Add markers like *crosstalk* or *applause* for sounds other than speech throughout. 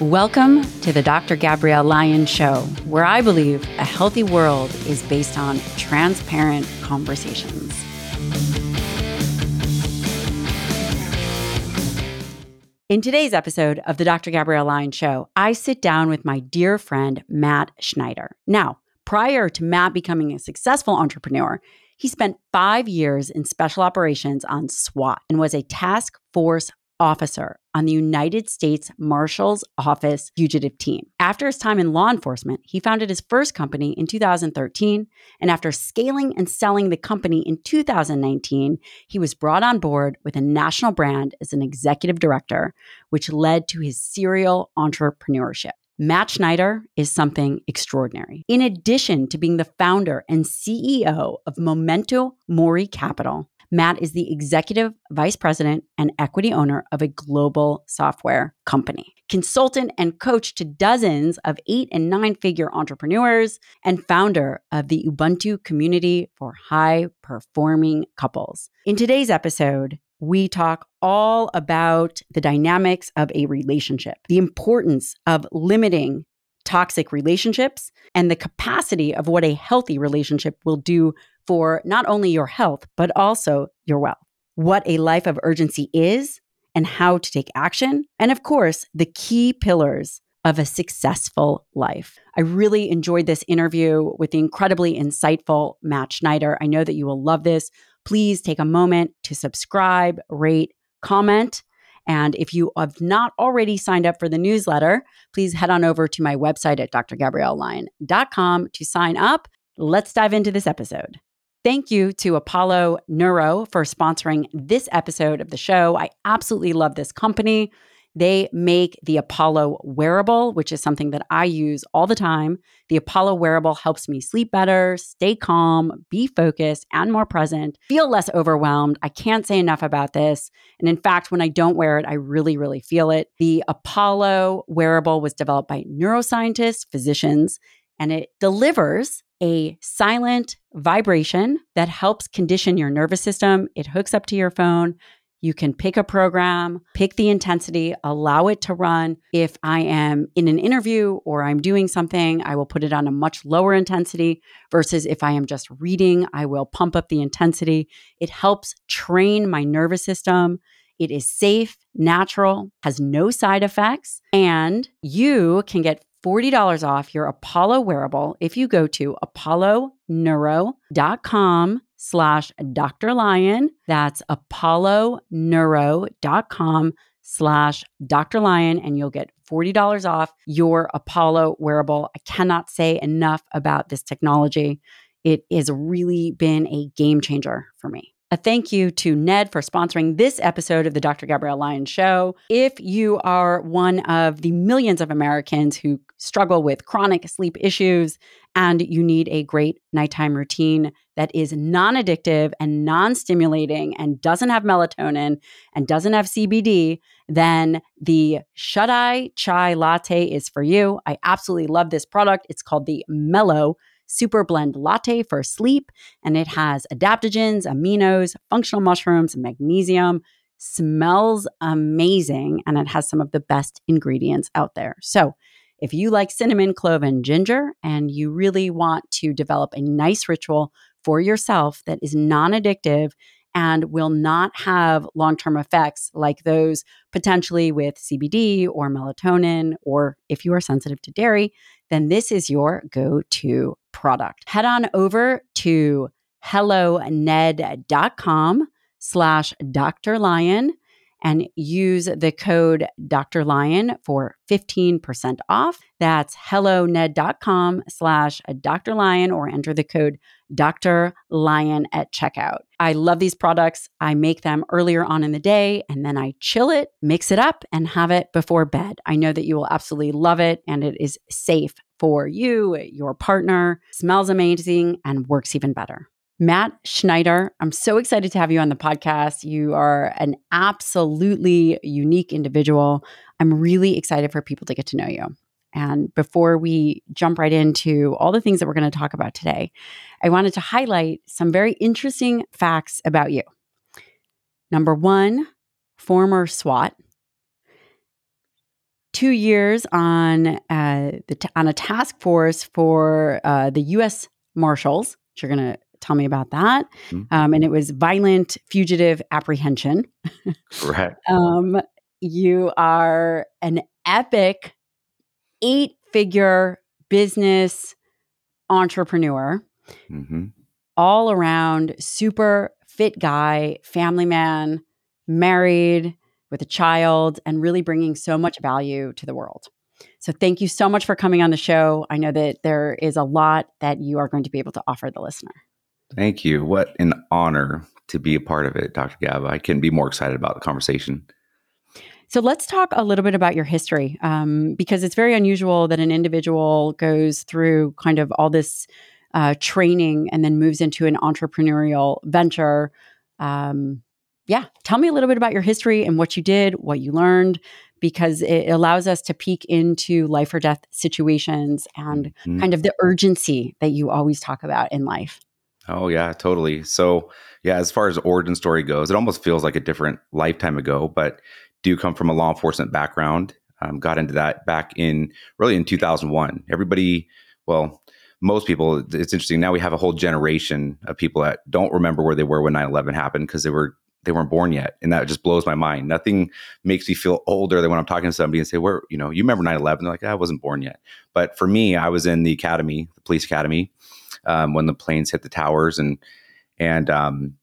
Welcome to the Dr. Gabrielle Lyon Show, where I believe a healthy world is based on transparent conversations. In today's episode of the Dr. Gabrielle Lyon Show, I sit down with my dear friend, Matt Schneider. Now, prior to Matt becoming a successful entrepreneur, he spent five years in special operations on SWAT and was a task force officer on the United States Marshal's Office fugitive team. After his time in law enforcement, he founded his first company in 2013. And after scaling and selling the company in 2019, he was brought on board with a national brand as an executive director, which led to his serial entrepreneurship. Matt Schneider is something extraordinary. In addition to being the founder and CEO of Memento Mori Capital, Matt is the executive vice president and equity owner of a global software company, consultant and coach to dozens of eight and nine figure entrepreneurs, and founder of the Ubuntu community for high performing couples. In today's episode, we talk all about the dynamics of a relationship, the importance of limiting toxic relationships, and the capacity of what a healthy relationship will do for not only your health, but also your wealth. What a life of urgency is and how to take action. And of course, the key pillars of a successful life. I really enjoyed this interview with the incredibly insightful Matt Schneider. I know that you will love this. Please take a moment to subscribe, rate, comment. And if you have not already signed up for the newsletter, please head on over to my website at drgabriellelyon.com to sign up. Let's dive into this episode. Thank you to Apollo Neuro for sponsoring this episode of the show. I absolutely love this company. They make the Apollo wearable, which is something that I use all the time. The Apollo wearable helps me sleep better, stay calm, be focused, and more present, feel less overwhelmed. I can't say enough about this. And in fact, when I don't wear it, I really, really feel it. The Apollo wearable was developed by neuroscientists, physicians, and it delivers a silent vibration that helps condition your nervous system. It hooks up to your phone. You can pick a program, pick the intensity, allow it to run. If I am in an interview or I'm doing something, I will put it on a much lower intensity versus if I am just reading, I will pump up the intensity. It helps train my nervous system. It is safe, natural, has no side effects, and you can get $40 off your Apollo wearable if you go to apolloneuro.com slash Dr. Lyon. That's apolloneuro.com slash Dr. Lyon, and you'll get $40 off your Apollo wearable. I cannot say enough about this technology. It has really been a game changer for me. A thank you to Ned for sponsoring this episode of the Dr. Gabrielle Lyon Show. If you are one of the millions of Americans who struggle with chronic sleep issues and you need a great nighttime routine that is non addictive and non stimulating and doesn't have melatonin and doesn't have CBD, then the Shut Eye Chai Latte is for you. I absolutely love this product. It's called the Mellow super blend latte for sleep, and it has adaptogens, aminos, functional mushrooms, magnesium. Smells amazing, and it has some of the best ingredients out there. So, if you like cinnamon, clove, and ginger, and you really want to develop a nice ritual for yourself that is non addictive and will not have long term effects like those potentially with CBD or melatonin, or if you are sensitive to dairy, then this is your go to product. Head on over to helloned.com slash Dr. Lyon and use the code Dr. Lyon for 15% off. That's helloned.com slash Dr. Lyon or enter the code Dr. Lyon at checkout. I love these products. I make them earlier on in the day and then I chill it, mix it up, and have it before bed. I know that you will absolutely love it and it is safe for you, your partner, smells amazing, and works even better. Matt Schneider, I'm so excited to have you on the podcast. You are an absolutely unique individual. I'm really excited for people to get to know you. And before we jump right into all the things that we're going to talk about today, I wanted to highlight some very interesting facts about you. Number one, former SWAT. two years on uh, the t- on a task force for uh, the U.S. Marshals. Which you're going to tell me about that. Mm-hmm. Um, and it was violent fugitive apprehension. Correct. *laughs* um, you are an epic eight figure business entrepreneur, mm-hmm. all around super fit guy, family man, married with a child, and really bringing so much value to the world. So, thank you so much for coming on the show. I know that there is a lot that you are going to be able to offer the listener. Thank you. What an honor to be a part of it, Dr. Gaba. I couldn't be more excited about the conversation. So let's talk a little bit about your history um, because it's very unusual that an individual goes through kind of all this uh, training and then moves into an entrepreneurial venture. Um, yeah, tell me a little bit about your history and what you did, what you learned, because it allows us to peek into life or death situations and mm-hmm. kind of the urgency that you always talk about in life. Oh yeah, totally. So yeah, as far as origin story goes, it almost feels like a different lifetime ago, but do come from a law enforcement background. Um, got into that back in really in 2001. Everybody, well, most people, it's interesting. Now we have a whole generation of people that don't remember where they were when 9 11 happened because they were they weren't born yet. And that just blows my mind. Nothing makes me feel older than when I'm talking to somebody and say, Where, you know, you remember 9 11? They're like, I wasn't born yet. But for me, I was in the academy, the police academy, um, when the planes hit the towers. And, and, um,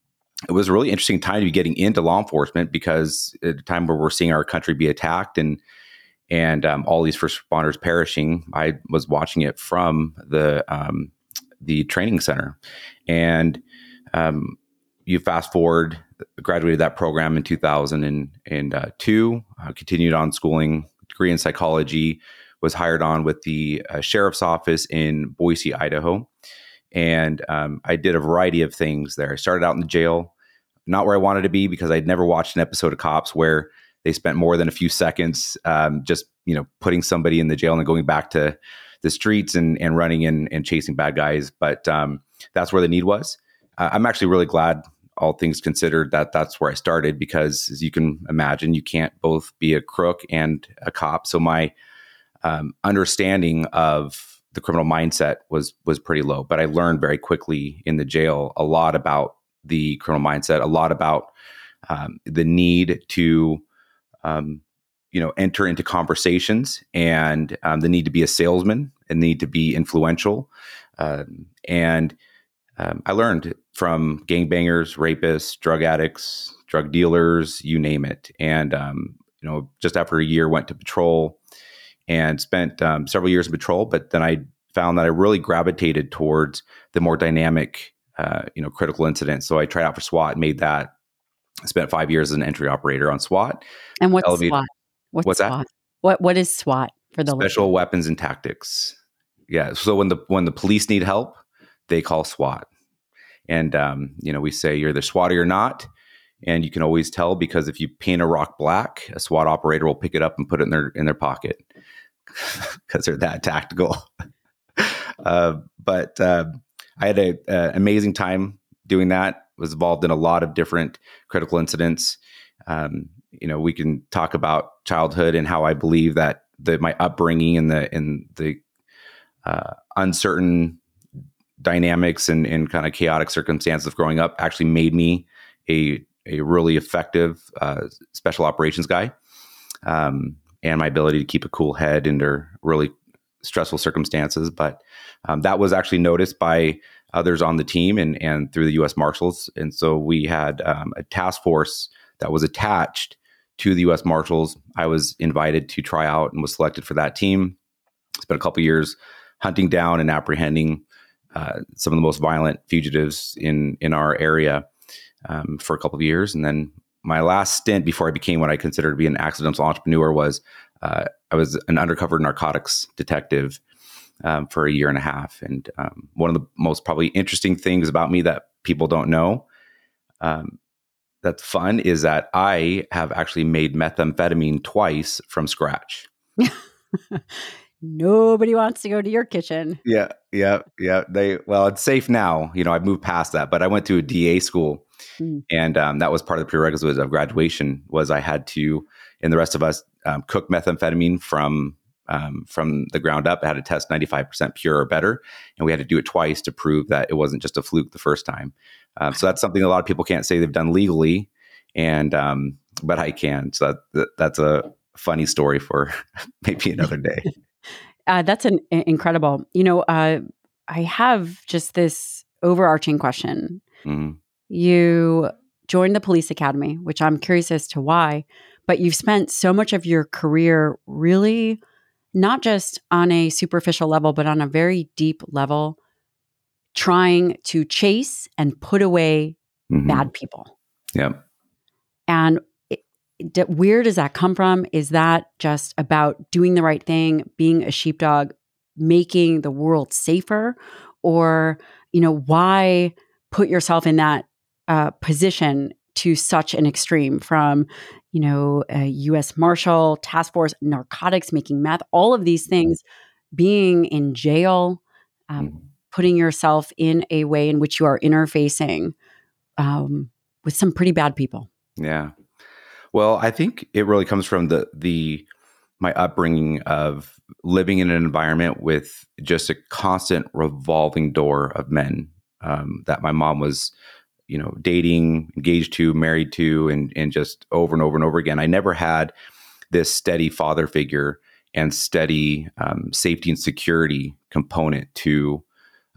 it was a really interesting time to be getting into law enforcement because at a time where we're seeing our country be attacked and and um, all these first responders perishing, I was watching it from the um, the training center, and um, you fast forward, graduated that program in two thousand and uh, two, uh, continued on schooling, degree in psychology, was hired on with the uh, sheriff's office in Boise, Idaho, and um, I did a variety of things there. I started out in the jail, not where I wanted to be because I'd never watched an episode of Cops where they spent more than a few seconds um, just you know putting somebody in the jail and going back to the streets and and running and, and chasing bad guys. But um, that's where the need was. Uh, I'm actually really glad, all things considered, that that's where I started because, as you can imagine, you can't both be a crook and a cop. So my um, understanding of the criminal mindset was was pretty low. But I learned very quickly in the jail a lot about the criminal mindset, a lot about um, the need to, um, you know, enter into conversations and um, the need to be a salesman and need to be influential. Um, and um, I learned from gangbangers, rapists, drug addicts, drug dealers, you name it. And um, you know, just after a year, went to patrol and spent um, several years in patrol. But then I found that I really gravitated towards the more dynamic, uh, you know, critical incidents. So I tried out for SWAT, made that. I spent five years as an entry operator on SWAT. And what's elevated. SWAT? What's, what's SWAT? that? What What is SWAT for the special weapons and tactics? Yeah. So when the when the police need help, they call SWAT. And um, you know, we say you're the SWAT or you're not. And you can always tell because if you paint a rock black, a SWAT operator will pick it up and put it in their in their pocket *laughs* because they're that tactical. *laughs* uh, but uh, I had an amazing time doing that. Was involved in a lot of different critical incidents. Um, you know, we can talk about childhood and how I believe that the my upbringing and the in the uh, uncertain dynamics and, and kind of chaotic circumstances of growing up actually made me a a really effective uh, special operations guy. Um, and my ability to keep a cool head under really stressful circumstances. But um, that was actually noticed by others on the team and, and through the U.S. Marshals. And so we had um, a task force that was attached to the U.S. Marshals. I was invited to try out and was selected for that team. Spent a couple years hunting down and apprehending uh, some of the most violent fugitives in in our area um, for a couple of years, and then my last stint before I became what I consider to be an accidental entrepreneur was uh, I was an undercover narcotics detective um, for a year and a half. And um, one of the most probably interesting things about me that people don't know um, that's fun is that I have actually made methamphetamine twice from scratch. *laughs* Nobody wants to go to your kitchen. Yeah, yeah, yeah. They well, it's safe now. You know, I've moved past that, but I went to a DA school Mm. And um, that was part of the prerequisite of graduation was I had to, and the rest of us um, cook methamphetamine from um, from the ground up. It had to test 95% pure or better. And we had to do it twice to prove that it wasn't just a fluke the first time. Um, so that's something a lot of people can't say they've done legally. And, um, but I can. So that, that, that's a funny story for *laughs* maybe another day. Uh, that's an incredible. You know, uh, I have just this overarching question. Mm-hmm. You joined the police academy, which I'm curious as to why, but you've spent so much of your career really not just on a superficial level, but on a very deep level, trying to chase and put away mm-hmm. bad people. Yeah. And where does that come from? Is that just about doing the right thing, being a sheepdog, making the world safer? Or, you know, why put yourself in that uh, position to such an extreme from, you know, a US Marshal, task force, narcotics, making meth, all of these things, being in jail, um, mm-hmm. putting yourself in a way in which you are interfacing um, with some pretty bad people. Yeah. Well, I think it really comes from the the my upbringing of living in an environment with just a constant revolving door of men um, that my mom was you know dating engaged to married to and and just over and over and over again. I never had this steady father figure and steady um, safety and security component to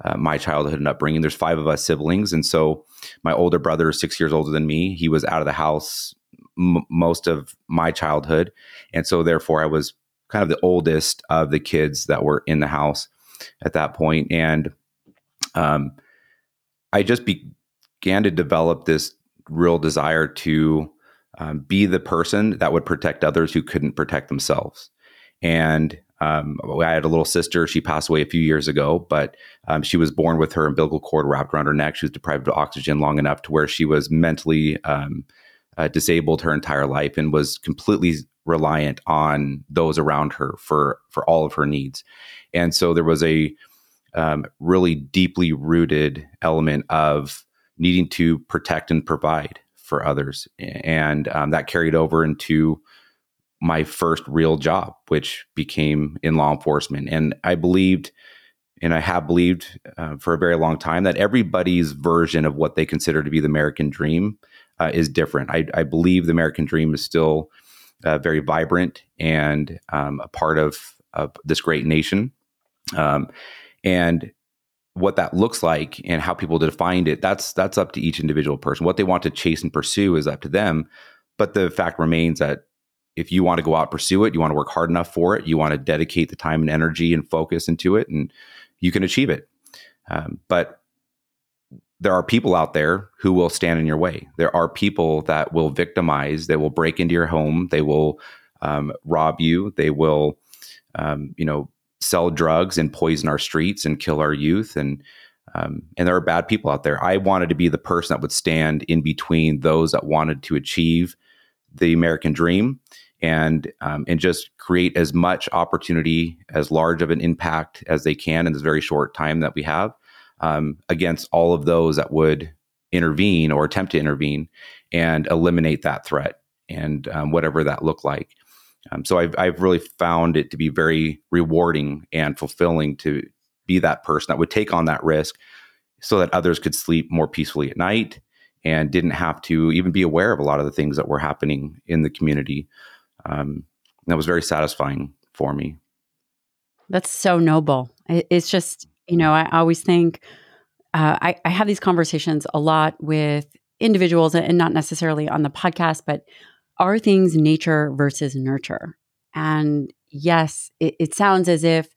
uh, my childhood and upbringing. There's five of us siblings and so my older brother is six years older than me. He was out of the house m- most of my childhood and so therefore i was kind of the oldest of the kids that were in the house at that point and um, i just be, began to develop this real desire to um, be the person that would protect others who couldn't protect themselves. And um, I had a little sister. She passed away a few years ago, but um, she was born with her umbilical cord wrapped around her neck. She was deprived of oxygen long enough to where she was mentally um, uh, disabled her entire life and was completely reliant on those around her for for all of her needs. And so there was a um, really deeply rooted element of needing to protect and provide for others. And um, that carried over into my first real job, which became in law enforcement. And I believed, and I have believed uh, for a very long time, that everybody's version of what they consider to be the American dream uh, is different. I, I, believe the American dream is still uh, very vibrant and um, a part of, of this great nation. Um, and what that looks like and how people define it that's that's up to each individual person what they want to chase and pursue is up to them but the fact remains that if you want to go out pursue it you want to work hard enough for it you want to dedicate the time and energy and focus into it and you can achieve it um, but there are people out there who will stand in your way. There are people that will victimize. They will break into your home. They will um, rob you. They will um, you know sell drugs and poison our streets and kill our youth. And um, and there are bad people out there. I wanted to be the person that would stand in between those that wanted to achieve the American dream and um, and just create as much opportunity, as large of an impact as they can in this very short time that we have, um, against all of those that would intervene or attempt to intervene and eliminate that threat and um, whatever that looked like. Um, so I've, I've really found it to be very rewarding and fulfilling to be that person that would take on that risk so that others could sleep more peacefully at night and didn't have to even be aware of a lot of the things that were happening in the community. Um, that was very satisfying for me. That's so noble. It's just, you know, I always think uh, I, I have these conversations a lot with individuals and not necessarily on the podcast, but are things nature versus nurture? And yes, it, it sounds as if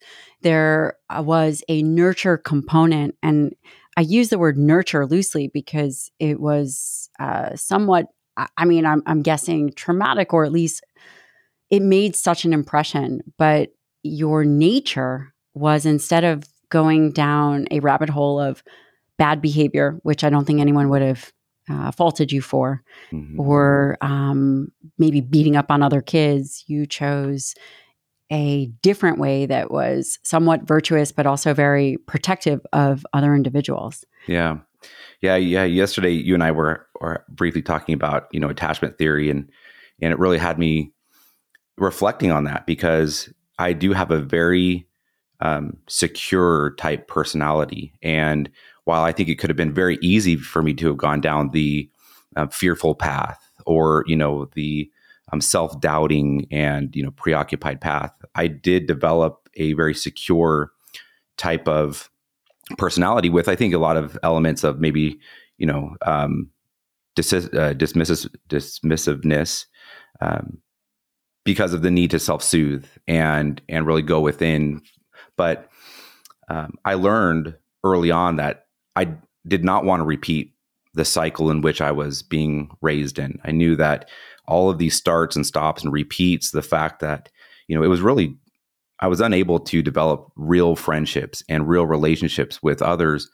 there uh, was a nurture component. And I use the word nurture loosely because it was uh, somewhat, I mean, I'm, I'm guessing traumatic, or at least it made such an impression. But your nature was instead of going down a rabbit hole of bad behavior, which I don't think anyone would have uh, faulted you for, mm-hmm. or um, maybe beating up on other kids. You chose a different way that was somewhat virtuous, but also very protective of other individuals. Yeah. Yeah. Yeah. Yesterday, you and I were, were briefly talking about, you know, attachment theory and, and it really had me reflecting on that because I do have a very um, secure type personality. And while I think it could have been very easy for me to have gone down the uh, fearful path or, you know, the um, self doubting and, you know, preoccupied path, I did develop a very secure type of personality with, I think, a lot of elements of maybe, you know, um, uh, dismissive, dismissiveness. Um, because of the need to self-soothe and and really go within but um, i learned early on that i did not want to repeat the cycle in which i was being raised in. I knew that all of these starts and stops and repeats the fact that you know it was really i was unable to develop real friendships and real relationships with others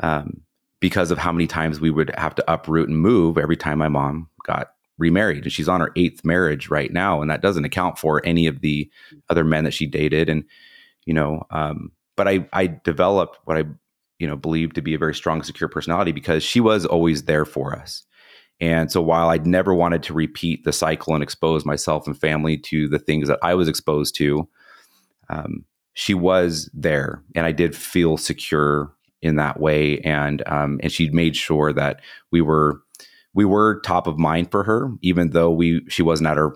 um, because of how many times we would have to uproot and move every time my mom got remarried. And she's on her eighth marriage right now and that doesn't account for any of the other men that she dated. And you know um, but i i developed what i you know believe to be a very strong secure personality because she was always there for us. And so while i'd never wanted to repeat the cycle and expose myself and family to the things that i was exposed to um, she was there and i did feel secure in that way. And um, and she made sure that we were we were top of mind for her, even though we she wasn't at her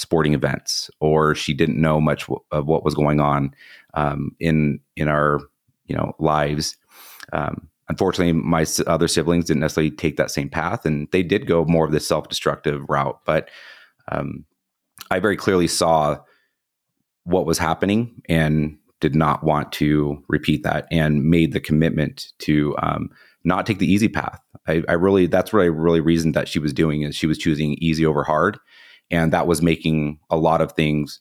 sporting events or she didn't know much w- of what was going on um, in in our you know lives. Um, unfortunately, my other siblings didn't necessarily take that same path, and they did go more of the self destructive route. But um, I very clearly saw what was happening and did not want to repeat that, and made the commitment to um, not take the easy path I, I really that's what I really reasoned that she was doing is she was choosing easy over hard, and that was making a lot of things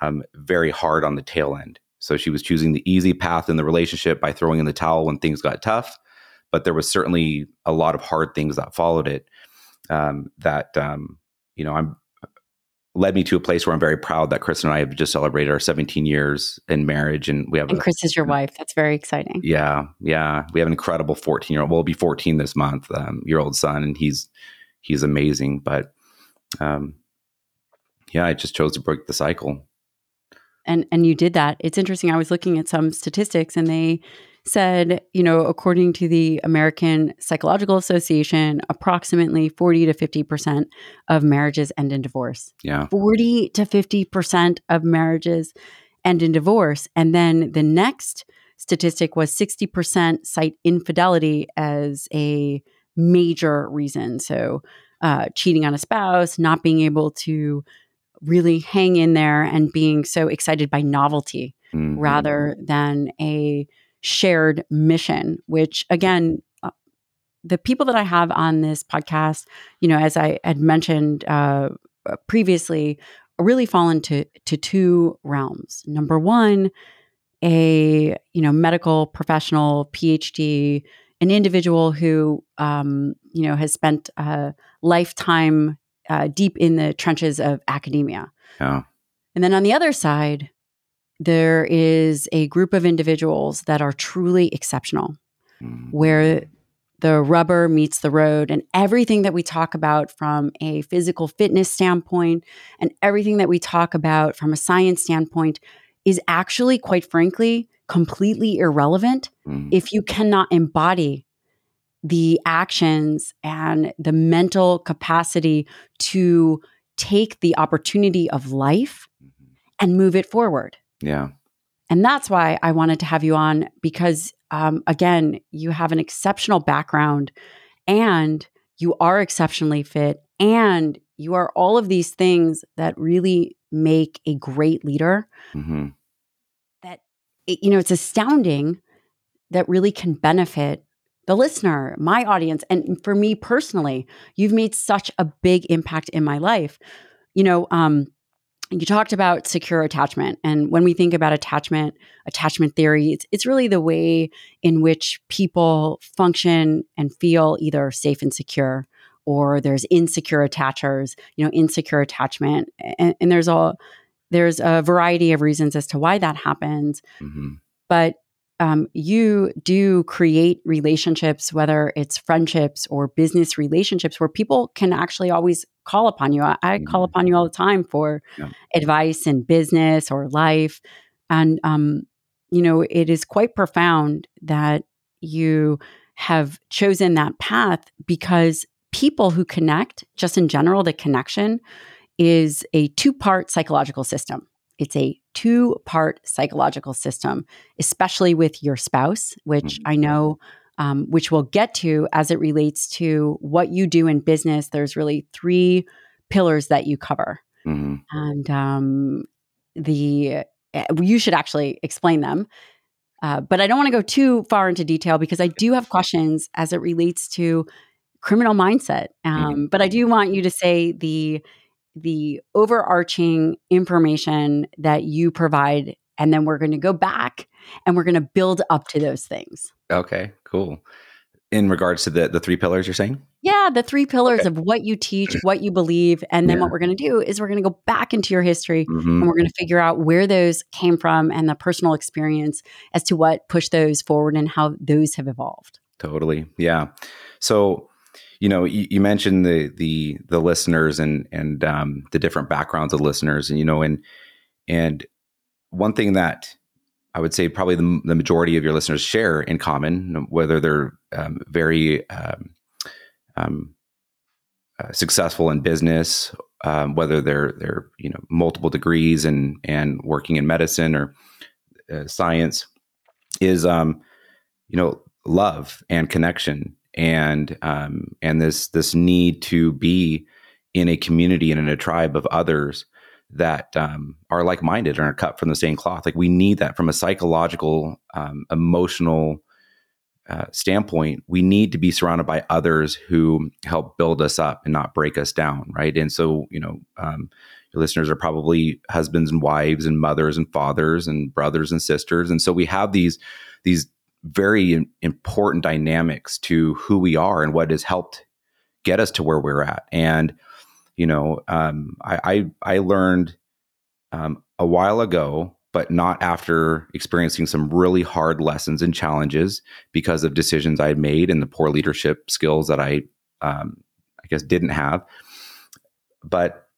um, very hard on the tail end. So she was choosing the easy path in the relationship by throwing in the towel when things got tough, but there was certainly a lot of hard things that followed it. Um, that um, you know, I'm led me to a place where I'm very proud that Chris and I have just celebrated our 17 years in marriage, and we have. And a, Chris is your wife. That's very exciting. Yeah, yeah, we have an incredible 14 year old. We'll be 14 this month. Um, year old son, and he's he's amazing. But um, yeah, I just chose to break the cycle. And and you did that. It's interesting. I was looking at some statistics, and they said, you know, according to the American Psychological Association, approximately 40 to 50% of marriages end in divorce. Yeah. 40 to 50% of marriages end in divorce. And then the next statistic was 60% cite infidelity as a major reason. So, uh, cheating on a spouse, not being able to really hang in there and being so excited by novelty mm-hmm. rather than a shared mission, which again, uh, the people that I have on this podcast, you know, as I had mentioned uh, previously, really fall into to two realms. Number one, a you know medical professional, PhD, an individual who um, you know has spent a lifetime uh, deep in the trenches of academia. Yeah. And then on the other side, there is a group of individuals that are truly exceptional, mm. where the rubber meets the road, and everything that we talk about from a physical fitness standpoint and everything that we talk about from a science standpoint is actually, quite frankly, completely irrelevant mm. if you cannot embody the actions and the mental capacity to take the opportunity of life mm-hmm. and move it forward. Yeah. And that's why I wanted to have you on because, um, again, you have an exceptional background and you are exceptionally fit and you are all of these things that really make a great leader. Mm-hmm. That, it, you know, it's astounding that really can benefit the listener, my audience, and for me personally, you've made such a big impact in my life. You know, um, you talked about secure attachment and when we think about attachment attachment theory it's, it's really the way in which people function and feel either safe and secure or there's insecure attachers you know insecure attachment and, and there's a there's a variety of reasons as to why that happens mm-hmm. but um, you do create relationships, whether it's friendships or business relationships, where people can actually always call upon you. I, I call Mhm. upon you all the time for Yeah. advice in business or life. And, um, you know, it is quite profound that you have chosen that path because people who connect, just in general, the connection is a two part psychological system. It's a two part psychological system, especially with your spouse, which Mhm. I know, um, which we'll get to as it relates to what you do in business. There's really three pillars that you cover. Mhm. And um, the uh, you should actually explain them. Uh, but I don't want to go too far into detail because I do have questions as it relates to criminal mindset. Um, But I do want you to say the the overarching information that you provide, and then we're going to go back and we're going to build up to those things. Okay, cool. In regards to the the three pillars, you're saying? Yeah, the three pillars Okay. of what you teach, what you believe, and then Yeah. what we're going to do is we're going to go back into your history Mhm. and we're going to figure out where those came from and the personal experience as to what pushed those forward and how those have evolved. Totally. Yeah. So, you know, you, you mentioned the the the listeners and and um, the different backgrounds of listeners, and you know, and and one thing that I would say probably the, the majority of your listeners share in common, whether they're um, very um, um, uh, successful in business, um, whether they're they're you know multiple degrees and and working in medicine or uh, science, is um, you know love and connection and um, and this this need to be in a community and in a tribe of others that um, are like minded and are cut from the same cloth. Like we need that from a psychological, um, emotional uh, standpoint. We need to be surrounded by others who help build us up and not break us down, right? And so, you know, um, your listeners are probably husbands and wives and mothers and fathers and brothers and sisters, and so we have these these very important dynamics to who we are and what has helped get us to where we're at. And you know, um, I, I I learned um, a while ago, but not after experiencing some really hard lessons and challenges because of decisions I made and the poor leadership skills that I, um, I guess, didn't have. But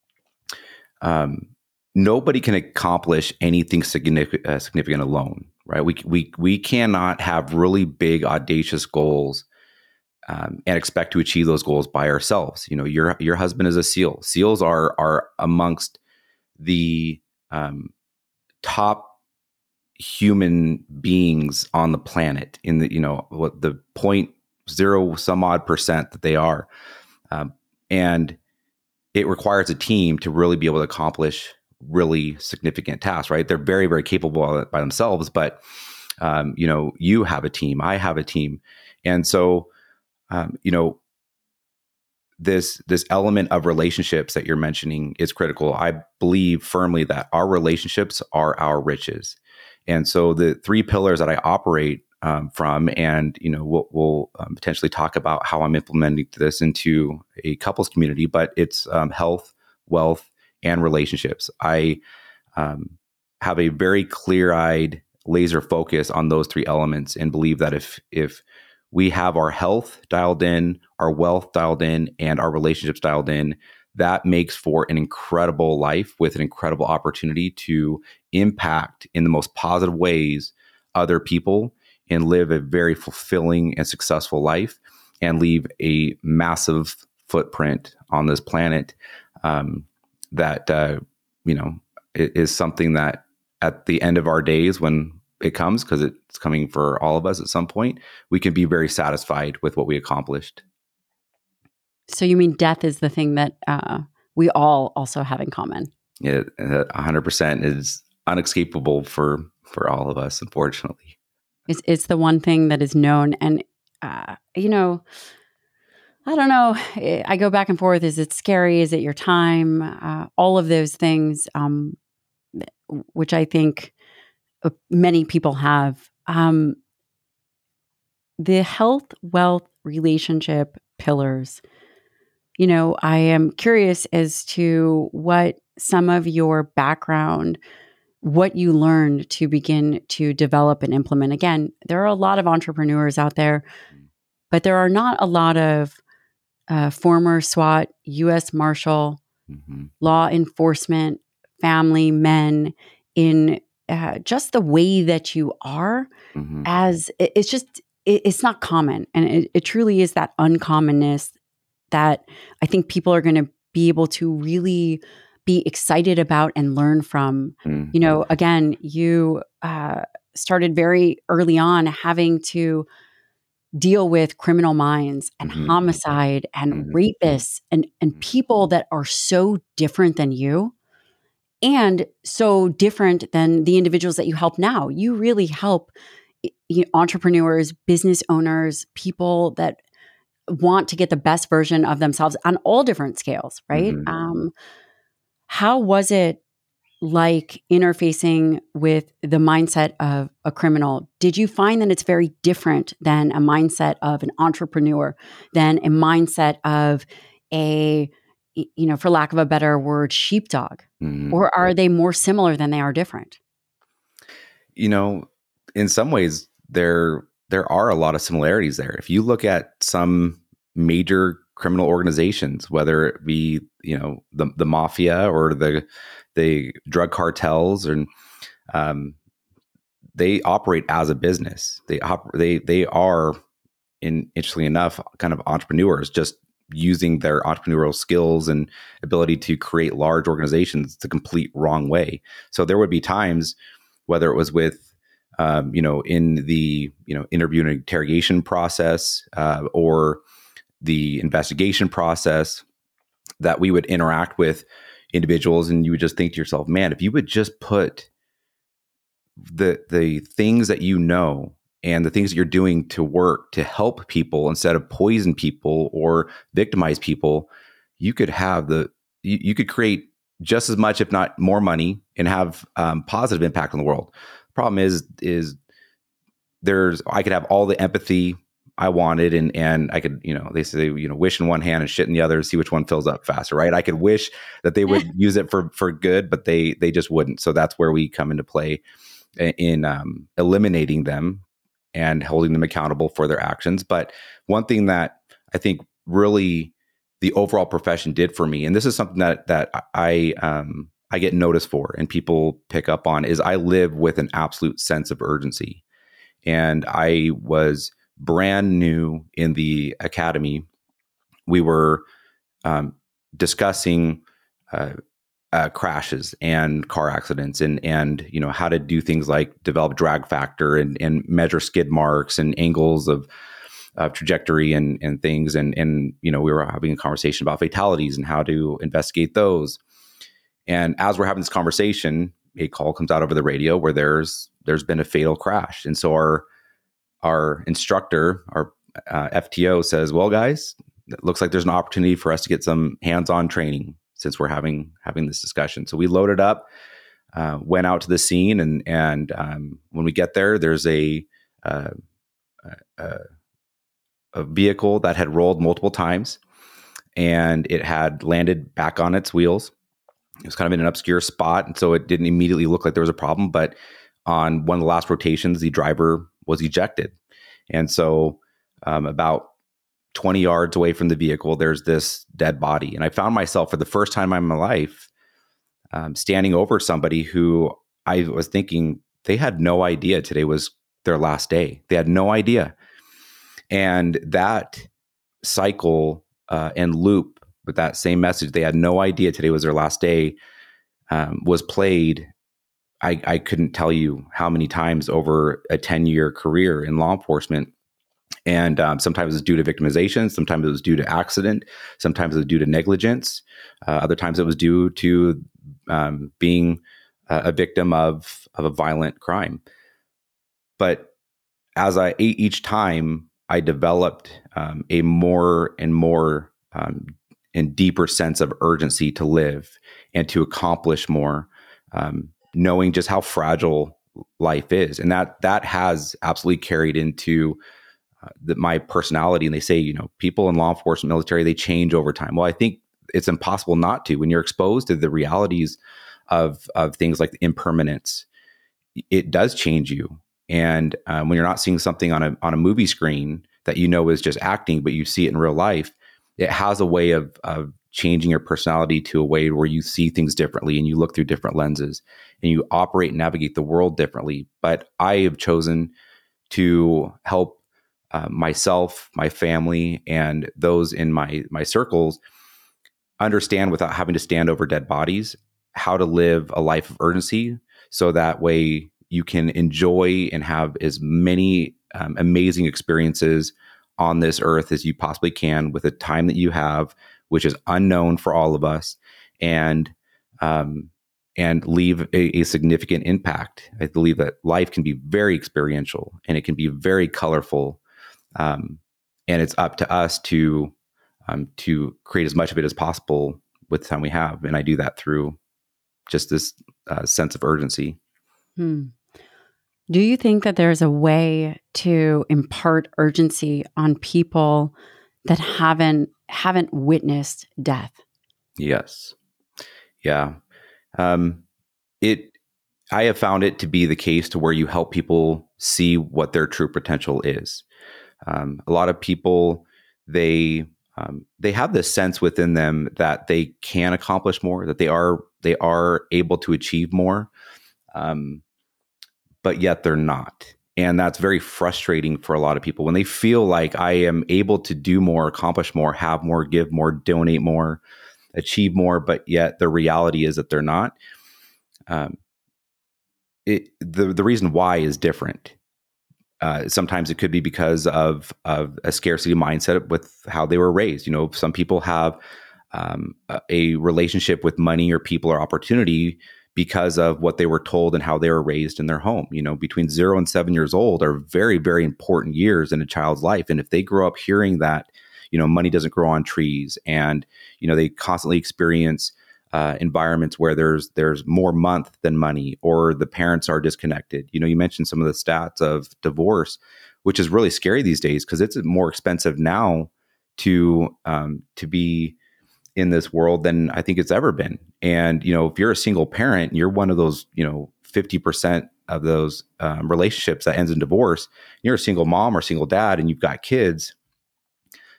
um, nobody can accomplish anything significant, uh, significant alone, right? We we we cannot have really big, audacious goals um, and expect to achieve those goals by ourselves. You know, your your husband is a SEAL. SEALs are are amongst the um, top human beings on the planet in the you know what the point zero some odd percent that they are, um, and it requires a team to really be able to accomplish really significant tasks. Right? They're very very capable by themselves, but um, you know, you have a team, I have a team, and so um, you know this this element of relationships that you're mentioning is critical i believe firmly that our relationships are our riches and so the three pillars that i operate um, from and you know we'll, we'll um, potentially talk about how i'm implementing this into a couples community but it's um, health wealth and relationships. I um, have a very clear-eyed laser focus on those three elements and believe that if if we have our health dialed in, our wealth dialed in, and our relationships dialed in, that makes for an incredible life with an incredible opportunity to impact in the most positive ways other people and live a very fulfilling and successful life and leave a massive footprint on this planet. Um, that, uh, you know, is something that at the end of our days when it comes because it's coming for all of us at some point we can be very satisfied with what we accomplished So you mean death is the thing that uh, we all also have in common? yeah 100% is unescapable for for all of us unfortunately It's it's the one thing that is known, and uh, you know, I don't know. I- I go back and forth. Is it scary? Is it your time? Uh, all of those things, um, which I think uh, many people have. Um, the health, wealth, relationship pillars. You know, I am curious as to what some of your background what you learned to begin to develop and implement. Again, there are a lot of entrepreneurs out there, but there are not a lot of uh, former SWAT, U.S. Marshal, mm-hmm. law enforcement, family men in uh, just the way that you are. Mm-hmm. As it, it's just, it, it's not common, and it, it truly is that uncommonness that I think people are going to be able to really be excited about and learn from. Mm-hmm. You know, again, you uh, started very early on having to deal with criminal minds and mm-hmm. homicide and mm-hmm. rapists and and mm-hmm. people that are so different than you and so different than the individuals that you help now. You really help you know, entrepreneurs, business owners, people that want to get the best version of themselves on all different scales, right? Mm-hmm. Um, how was it like interfacing with the mindset of a criminal? Did you find that it's very different than a mindset of an entrepreneur, than a mindset of a, you know, for lack of a better word, sheepdog? Mm-hmm. Or are they more similar than they are different? You know, in some ways, there there are a lot of similarities there. If you look at some major criminal organizations, whether it be you know the the mafia or the the drug cartels, and um, they operate as a business. They op- they they are, in interestingly enough, kind of entrepreneurs, just using their entrepreneurial skills and ability to create large organizations the complete wrong way. So there would be times, whether it was with um, you know, in the you know interview and interrogation process uh, or the investigation process that we would interact with individuals and you would just think to yourself man if you would just put the the things that you know and the things that you're doing to work to help people instead of poison people or victimize people you could have the you, you could create just as much if not more money and have um, positive impact on the world. Problem is is there's i could have all the empathy I wanted and and I could, you know, they say, you know, wish in one hand and shit in the other, see which one fills up faster, right? I could wish that they would *laughs* use it for for good, but they they just wouldn't. So that's where we come into play in um, eliminating them and holding them accountable for their actions. But one thing that I think really the overall profession did for me, and this is something that that I um, I get noticed for and people pick up on, is I live with an absolute sense of urgency, and I was brand new in the academy, we were um, discussing uh, uh, crashes and car accidents, and and you know how to do things like develop drag factor and and measure skid marks and angles of of trajectory and and things, and and you know we were having a conversation about fatalities and how to investigate those. And as we're having this conversation, a call comes out over the radio where there's there's been a fatal crash, and so our our instructor, our uh, FTO says, "Well, guys, it looks like there's an opportunity for us to get some hands-on training since we're having having this discussion." So we loaded up, uh, went out to the scene, and and um, when we get there, there's a, uh, a a vehicle that had rolled multiple times, and it had landed back on its wheels. It was kind of in an obscure spot, and so it didn't immediately look like there was a problem. But on one of the last rotations, the driver was ejected. And so, um, about 20 yards away from the vehicle, there's this dead body. And I found myself for the first time in my life um, standing over somebody who I was thinking they had no idea today was their last day. They had no idea. And that cycle uh, and loop with that same message, they had no idea today was their last day, um, was played I, I couldn't tell you how many times over a 10 year career in law enforcement. And um, sometimes it's due to victimization, sometimes it was due to accident, sometimes it was due to negligence, uh, other times it was due to um, being a victim of, of a violent crime. But as I ate each time, I developed um, a more and more um, and deeper sense of urgency to live and to accomplish more. Um, knowing just how fragile life is. And that that has absolutely carried into uh, the, my personality. And they say you know people in law enforcement military they change over time. Well i think it's impossible not to. When you're exposed to the realities of of things like impermanence, it does change you. And um, when you're not seeing something on a on a movie screen that you know is just acting, but you see it in real life, it has a way of of changing your personality to a way where you see things differently and you look through different lenses and you operate and navigate the world differently. But I have chosen to help uh, myself, my family, and those in my my circles understand without having to stand over dead bodies how to live a life of urgency so that way you can enjoy and have as many um, amazing experiences on this earth as you possibly can with the time that you have which is unknown for all of us and um, and leave a, a, significant impact i believe that life can be very experiential and it can be very colorful um, and it's up to us to um, to create as much of it as possible with the time we have. And I do that through just this uh, sense of urgency. Hmm. Do you think that there's a way to impart urgency on people that haven't haven't witnessed death? Yes. Yeah. Um, it. I have found it to be the case to where you help people see what their true potential is. Um, a lot of people they um, they have this sense within them that they can accomplish more, that they are they are able to achieve more, um, but yet they're not, and that's very frustrating for a lot of people when they feel like I am able to do more, accomplish more, have more, give more, donate more, achieve more, but yet the reality is that they're not. Um, it, the the reason why is different uh, sometimes it could be because of of a scarcity mindset with how they were raised. You know, some people have um, a relationship with money or people or opportunity because of what they were told and how they were raised in their home. You know, between zero and seven years old are very very important years in a child's life, and if they grow up hearing that, you know, money doesn't grow on trees, and you know they constantly experience uh, environments where there's there's more month than money or the parents are disconnected you know you mentioned some of the stats of divorce which is really scary these days because it's more expensive now to um, to be in this world than I think it's ever been. And you know, if you're a single parent, you're one of those you know fifty percent of those um, relationships that ends in divorce. You're a single mom or single dad, and you've got kids.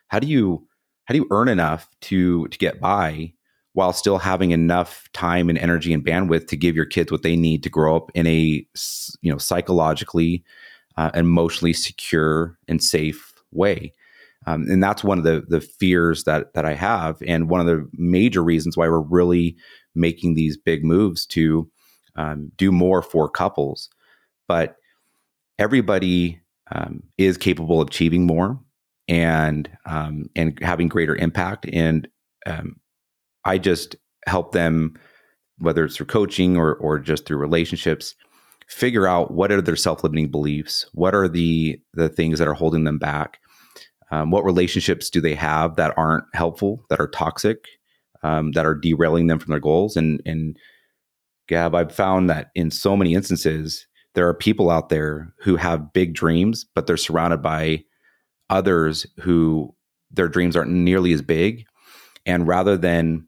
How do you how do you earn enough to to get by while still having enough time and energy and bandwidth to give your kids what they need to grow up in a you know psychologically uh, emotionally secure and safe way um, and that's one of the the fears that that I have. And one of the major reasons why we're really making these big moves to um, do more for couples. But everybody um, is capable of achieving more and um, and having greater impact. And um, I just help them, whether it's through coaching or or just through relationships, figure out what are their self-limiting beliefs, what are the the things that are holding them back, um, what relationships do they have that aren't helpful, that are toxic, um, that are derailing them from their goals, and and Gab, I've found that in so many instances there are people out there who have big dreams, but they're surrounded by others who their dreams aren't nearly as big, and rather than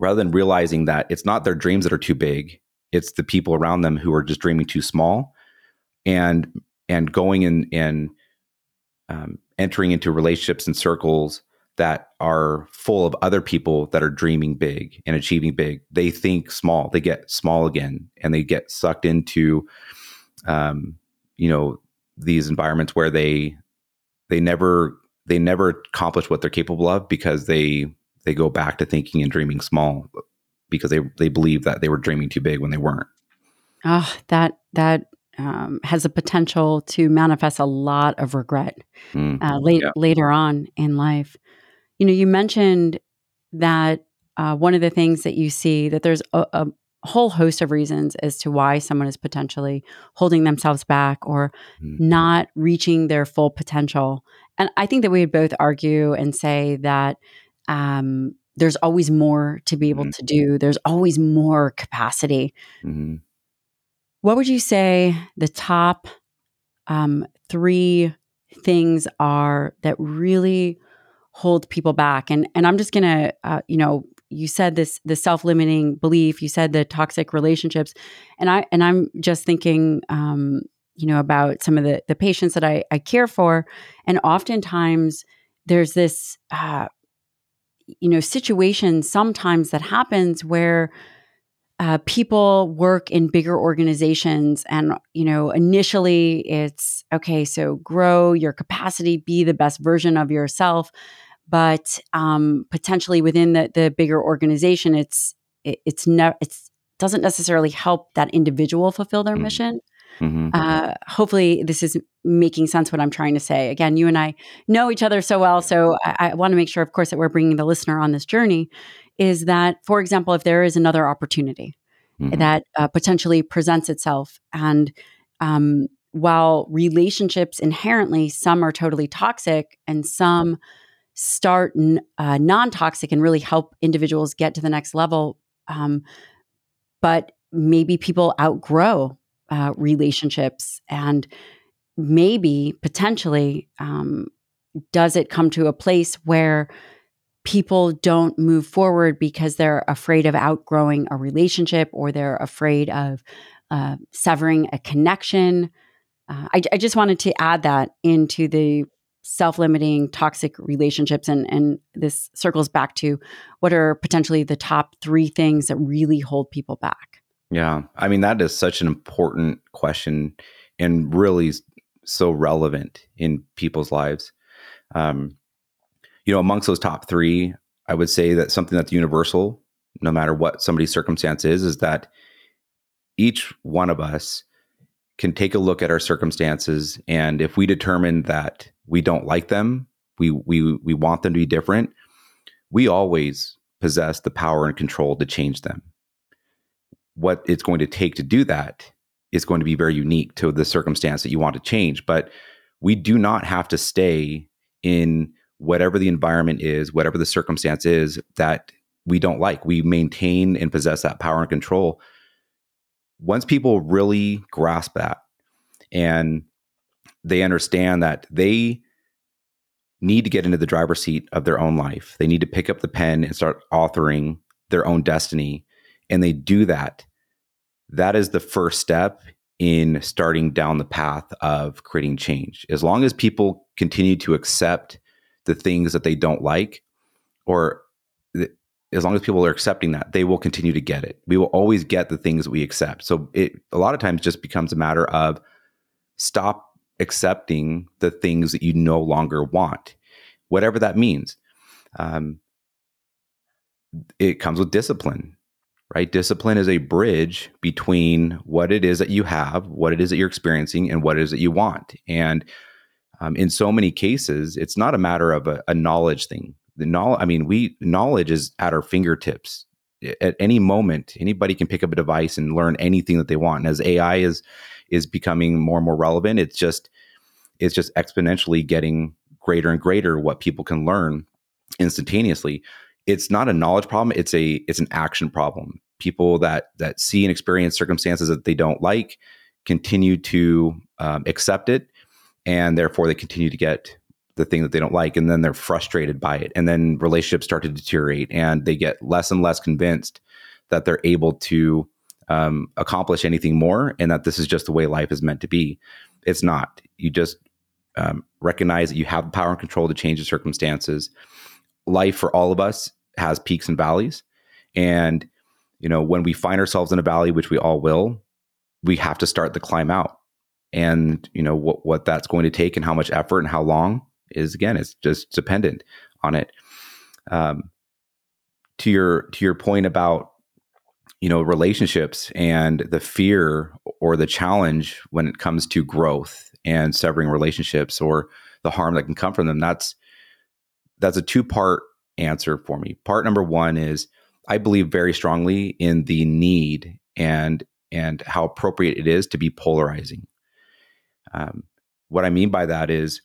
rather than realizing that it's not their dreams that are too big, it's the people around them who are just dreaming too small, and and going and and um, entering into relationships and circles that are full of other people that are dreaming big and achieving big. They think small. They get small again, and they get sucked into, um, you know, these environments where they they never they never accomplish what they're capable of because they they go back to thinking and dreaming small because they they believe that they were dreaming too big when they weren't. Oh, that that um, has a potential to manifest a lot of regret mm, uh, late, yeah. later on in life. You know, you mentioned that uh, one of the things that you see that there's a, a, whole host of reasons as to why someone is potentially holding themselves back or mm. not reaching their full potential. And I think that we would both argue and say that um, there's always more to be able mm-hmm. to do. There's always more capacity. Mm-hmm. What would you say the top um, three things are that really hold people back? And and I'm just gonna uh, you know you said this the self-limiting belief you said the toxic relationships and i and i'm just thinking um you know about some of the the patients that i i care for and oftentimes there's this uh you know situation sometimes that happens where uh, people work in bigger organizations and you know initially it's okay so grow your capacity be the best version of yourself but um, potentially within the, the bigger organization it's it, it's never it's doesn't necessarily help that individual fulfill their mm-hmm. mission mm-hmm. uh, hopefully this is making sense what i'm trying to say again you and i know each other so well so i, I want to make sure of course that we're bringing the listener on this journey is that, for example, if there is another opportunity mm-hmm. that uh, potentially presents itself, and um, while relationships inherently, some are totally toxic and some start n- uh, non toxic and really help individuals get to the next level. Um, but maybe people outgrow uh, relationships and maybe potentially um, does it come to a place where people don't move forward because they're afraid of outgrowing a relationship or they're afraid of uh, severing a connection. Uh, I, I, just wanted to add that into the self-limiting toxic relationships and and this circles back to what are potentially the top three things that really hold people back. Yeah. I mean that is such an important question and really so relevant in people's lives. Um, you know, amongst those top three, I would say that something that's universal, no matter what somebody's circumstance is, is that each one of us can take a look at our circumstances, and if we determine that we don't like them, we we we want them to be different, we always possess the power and control to change them. What it's going to take to do that is going to be very unique to the circumstance that you want to change, but we do not have to stay in whatever the environment is, whatever the circumstance is that we don't like. We maintain and possess that power and control. Once people really grasp that and they understand that they need to get into the driver's seat of their own life, they need to pick up the pen and start authoring their own destiny, and they do that, that is the first step in starting down the path of creating change. As long as people continue to accept the things that they don't like or th- as long as people are accepting that they will continue to get it. We will always get the things we accept. So it a lot of times just becomes a matter of stop accepting the things that you no longer want whatever that means. Um, it comes with discipline right? Discipline is a bridge between what it is that you have what it is that you're experiencing and what it is that you want. And um, in so many cases, it's not a matter of a, a knowledge thing. The knowledge, I mean, we knowledge is at our fingertips. At any moment, anybody can pick up a device and learn anything that they want. And as AI is is becoming more and more relevant, it's just it's just exponentially getting greater and greater what people can learn instantaneously. It's not a knowledge problem; it's a it's an action problem. People that that see and experience circumstances that they don't like continue to um, accept it and therefore they continue to get the thing that they don't like and then they're frustrated by it and then relationships start to deteriorate and they get less and less convinced that they're able to um, accomplish anything more and that this is just the way life is meant to be. It's not. You just um, recognize that you have the power and control to change the circumstances. Life for all of us has peaks and valleys and you know when we find ourselves in a valley which we all will we have to start the climb out and you know what what that's going to take and how much effort and how long is again it's just dependent on it. Um, to your to your point about you know relationships and the fear or the challenge when it comes to growth and severing relationships or the harm that can come from them that's that's a two part answer for me. Part number one is i believe very strongly in the need and and how appropriate it is to be polarizing um, what I mean by that is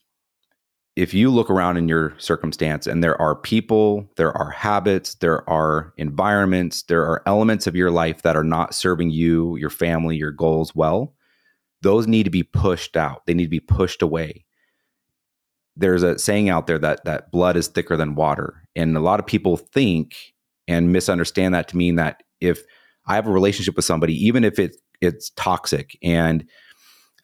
if you look around in your circumstance and there are people, there are habits, there are environments, there are elements of your life that are not serving you, your family, your goals well, those need to be pushed out. They need to be pushed away. There's a saying out there that that blood is thicker than water, and a lot of people think and misunderstand that to mean that if I have a relationship with somebody, even if it it's toxic and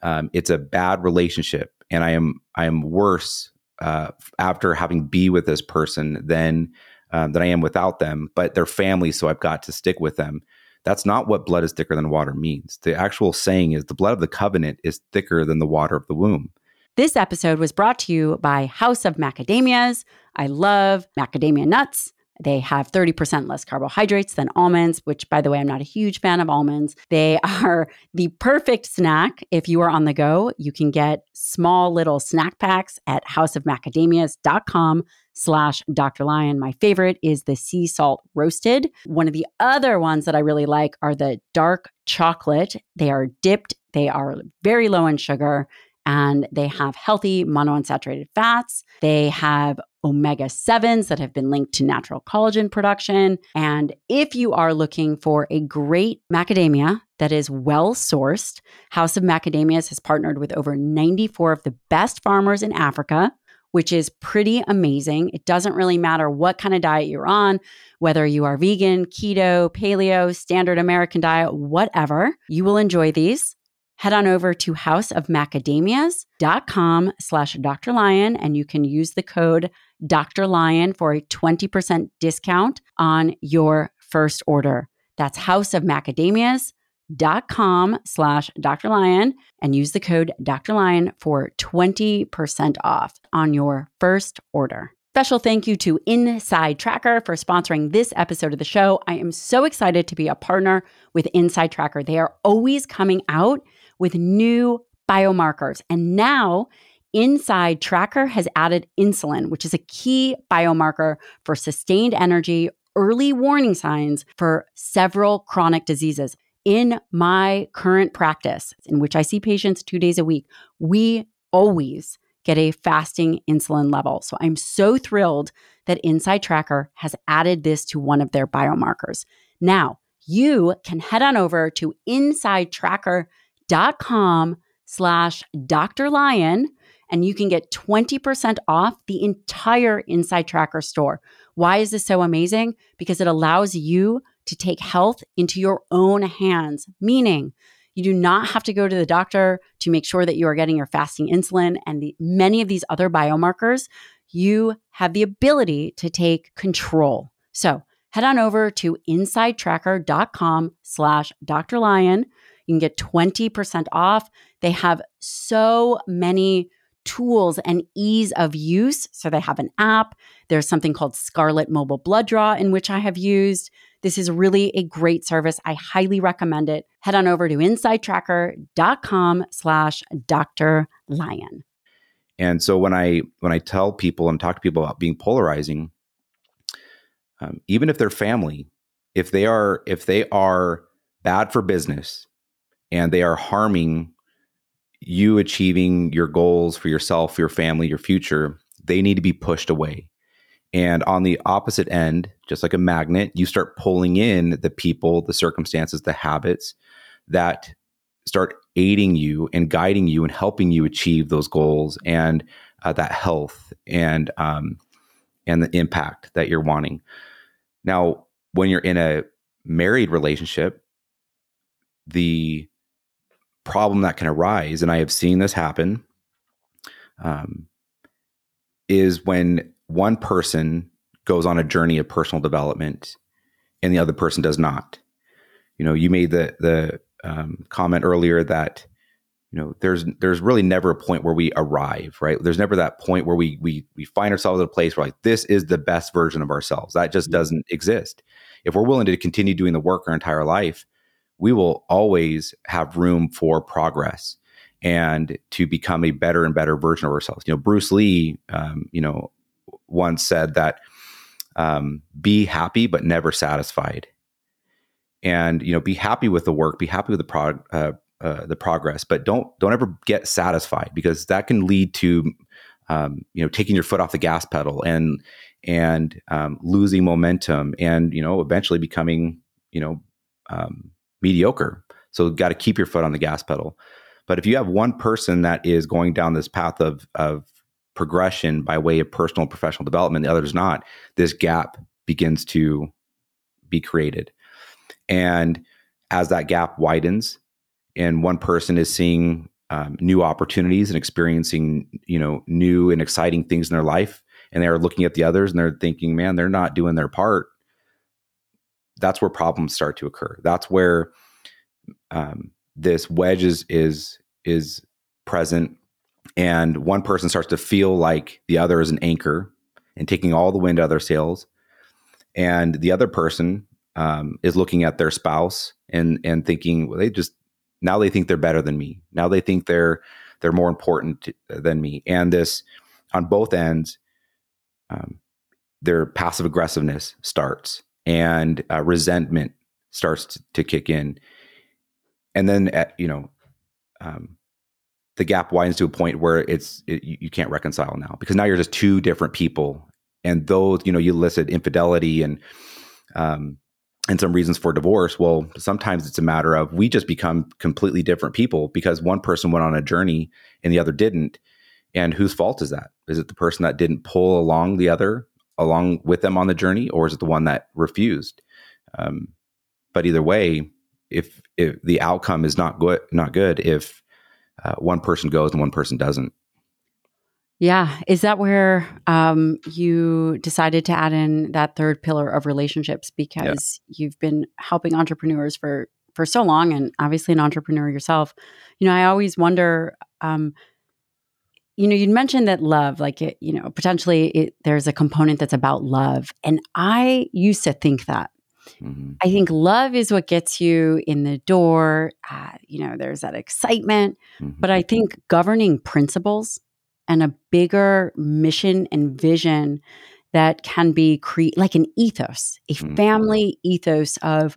um, it's a bad relationship, and I am I am worse uh, after having be with this person than um, than I am without them. But they're family, so I've got to stick with them. That's not what blood is thicker than water means. The actual saying is the blood of the covenant is thicker than the water of the womb. This episode was brought to you by House of Macadamias. I love macadamia nuts. They have 30% less carbohydrates than almonds, which, by the way, I'm not a huge fan of almonds. *laughs* They are the perfect snack if you are on the go. You can get small little snack packs at houseofmacadamias.com slash Dr. Lyon. My favorite is the sea salt roasted. One of the other ones that I really like are the dark chocolate. They are dipped, they are very low in sugar and they have healthy monounsaturated fats. They have omega 7s that have been linked to natural collagen production. And if you are looking for a great macadamia that is well sourced, House of Macadamias has partnered with over 94 of the best farmers in Africa. Which is pretty amazing. It doesn't really matter what kind of diet you're on, whether you are vegan, keto, paleo, standard American diet, whatever, you will enjoy these head on over to houseofmacadamias.com slash Dr. Lyon and you can use the code Dr. Lyon for a 20% discount on your first order. That's houseofmacadamias.com slash Dr. Lyon and use the code Dr. Lyon for 20% off on your first order. Special thank you to Inside Tracker for sponsoring this episode of the show. I am so excited to be a partner with Inside Tracker. They are always coming out with new biomarkers. And now, Inside Tracker has added insulin, which is a key biomarker for sustained energy, early warning signs for several chronic diseases. In my current practice, in which I see patients two days a week, we always get a fasting insulin level. So I'm so thrilled that Inside Tracker has added this to one of their biomarkers. Now, you can head on over to Inside Tracker dot com slash Dr. Lyon, and you can get 20% off the entire Inside Tracker store. Why is this so amazing? Because it allows you to take health into your own hands, meaning you do not have to go to the doctor to make sure that you are getting your fasting insulin and the, many of these other biomarkers. You have the ability to take control. So head on over to insidetracker.com slash Dr. Lyon you can get 20% off. They have so many tools and ease of use. So they have an app. There's something called Scarlet Mobile Blood Draw, in which I have used. This is really a great service. I highly recommend it. Head on over to insidetracker.com slash Dr. Lyon. And so when I when I tell people and talk to people about being polarizing, um, even if they're family, if they are if they are bad for business, and they are harming you achieving your goals for yourself, your family, your future, they need to be pushed away. And on the opposite end, just like a magnet, you start pulling in the people, the circumstances, the habits that start aiding you and guiding you and helping you achieve those goals and uh, that health and um, and the impact that you're wanting. Now, when you're in a married relationship, the problem that can arise, and I have seen this happen, um, is when one person goes on a journey of personal development and the other person does not. You know, you made the the um, comment earlier that you know there's there's really never a point where we arrive, right? There's never that point where we we we find ourselves at a place where like this is the best version of ourselves. That just doesn't exist. If we're willing to continue doing the work our entire life, we will always have room for progress and to become a better and better version of ourselves. You know, Bruce Lee, um, you know, once said that um, be happy but never satisfied, and you know, be happy with the work, be happy with the prog- uh, uh, the progress, but don't don't ever get satisfied because that can lead to um, you know taking your foot off the gas pedal and and um, losing momentum and you know eventually becoming you know um, mediocre. So got to keep your foot on the gas pedal. But if you have one person that is going down this path of of progression by way of personal and professional development, the other's not, this gap begins to be created. And as that gap widens, and one person is seeing um, new opportunities and experiencing, you know, new and exciting things in their life, and they're looking at the others and they're thinking, man, they're not doing their part. That's where problems start to occur. That's where um, this wedge is is is present, and one person starts to feel like the other is an anchor and taking all the wind out of their sails, and the other person um, is looking at their spouse and and thinking, well, they just now they think they're better than me. Now they think they're they're more important to, than me, and this on both ends um, their passive aggressiveness starts and uh, resentment starts to, to, kick in. And then at, you know um, the gap widens to a point where it's it, you, you can't reconcile now because now you're just two different people. And those you know you listed infidelity and um, and some reasons for divorce well sometimes it's a matter of we just become completely different people because one person went on a journey and the other didn't. And whose fault is that? Is it the person that didn't pull along the other along with them on the journey, or is it the one that refused? Um, but either way, if if the outcome is not good, not good, if uh, one person goes and one person doesn't. Yeah, is that where um, you decided to add in that third pillar of relationships because yeah. you've been helping entrepreneurs for for so long, and obviously an entrepreneur yourself? You know, I always wonder. Um, you know, you'd mentioned that love, like it, you know, potentially it, there's a component that's about love. And I used to think that. Mm-hmm. I think love is what gets you in the door. Uh, you know, there's that excitement. Mm-hmm. But I think governing principles and a bigger mission and vision that can be create like an ethos, a mm-hmm. family ethos of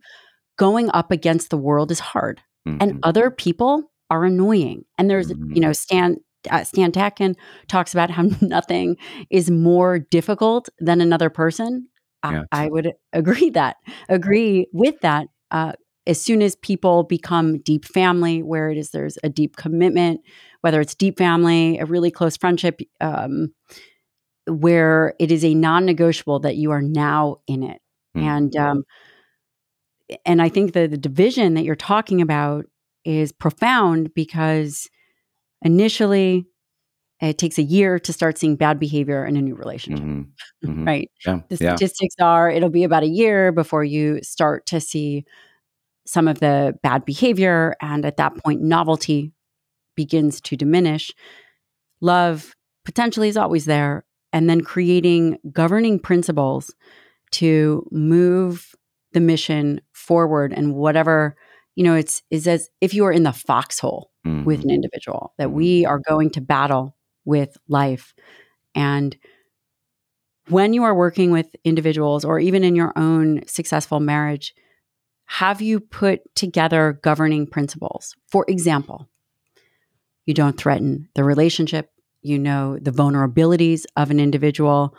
going up against the world is hard. And mm-hmm. other people are annoying. And there's, you mm-hmm. know, Stan uh, Stan Tatkin talks about how *laughs* nothing is more difficult than another person. Yeah. I, I, would agree that agree with that. Uh, as soon as people become deep family, where it is there's a deep commitment, whether it's deep family, a really close friendship, um, where it is a non-negotiable that you are now in it, mm. and um, and I think that the division that you're talking about is profound because initially it takes a year to start seeing bad behavior in a new relationship mm-hmm. *laughs* Mm-hmm. right yeah. the statistics yeah. are it'll be about a year before you start to see some of the bad behavior and at that point novelty begins to diminish love potentially is always there and then creating governing principles to move the mission forward and whatever you know it's is as if you are in the foxhole mm-hmm. with an individual, that we mm-hmm. are going to battle with life. And when you are working with individuals or even in your own successful marriage, have you put together governing principles? For example, you don't threaten the relationship, you know the vulnerabilities of an individual,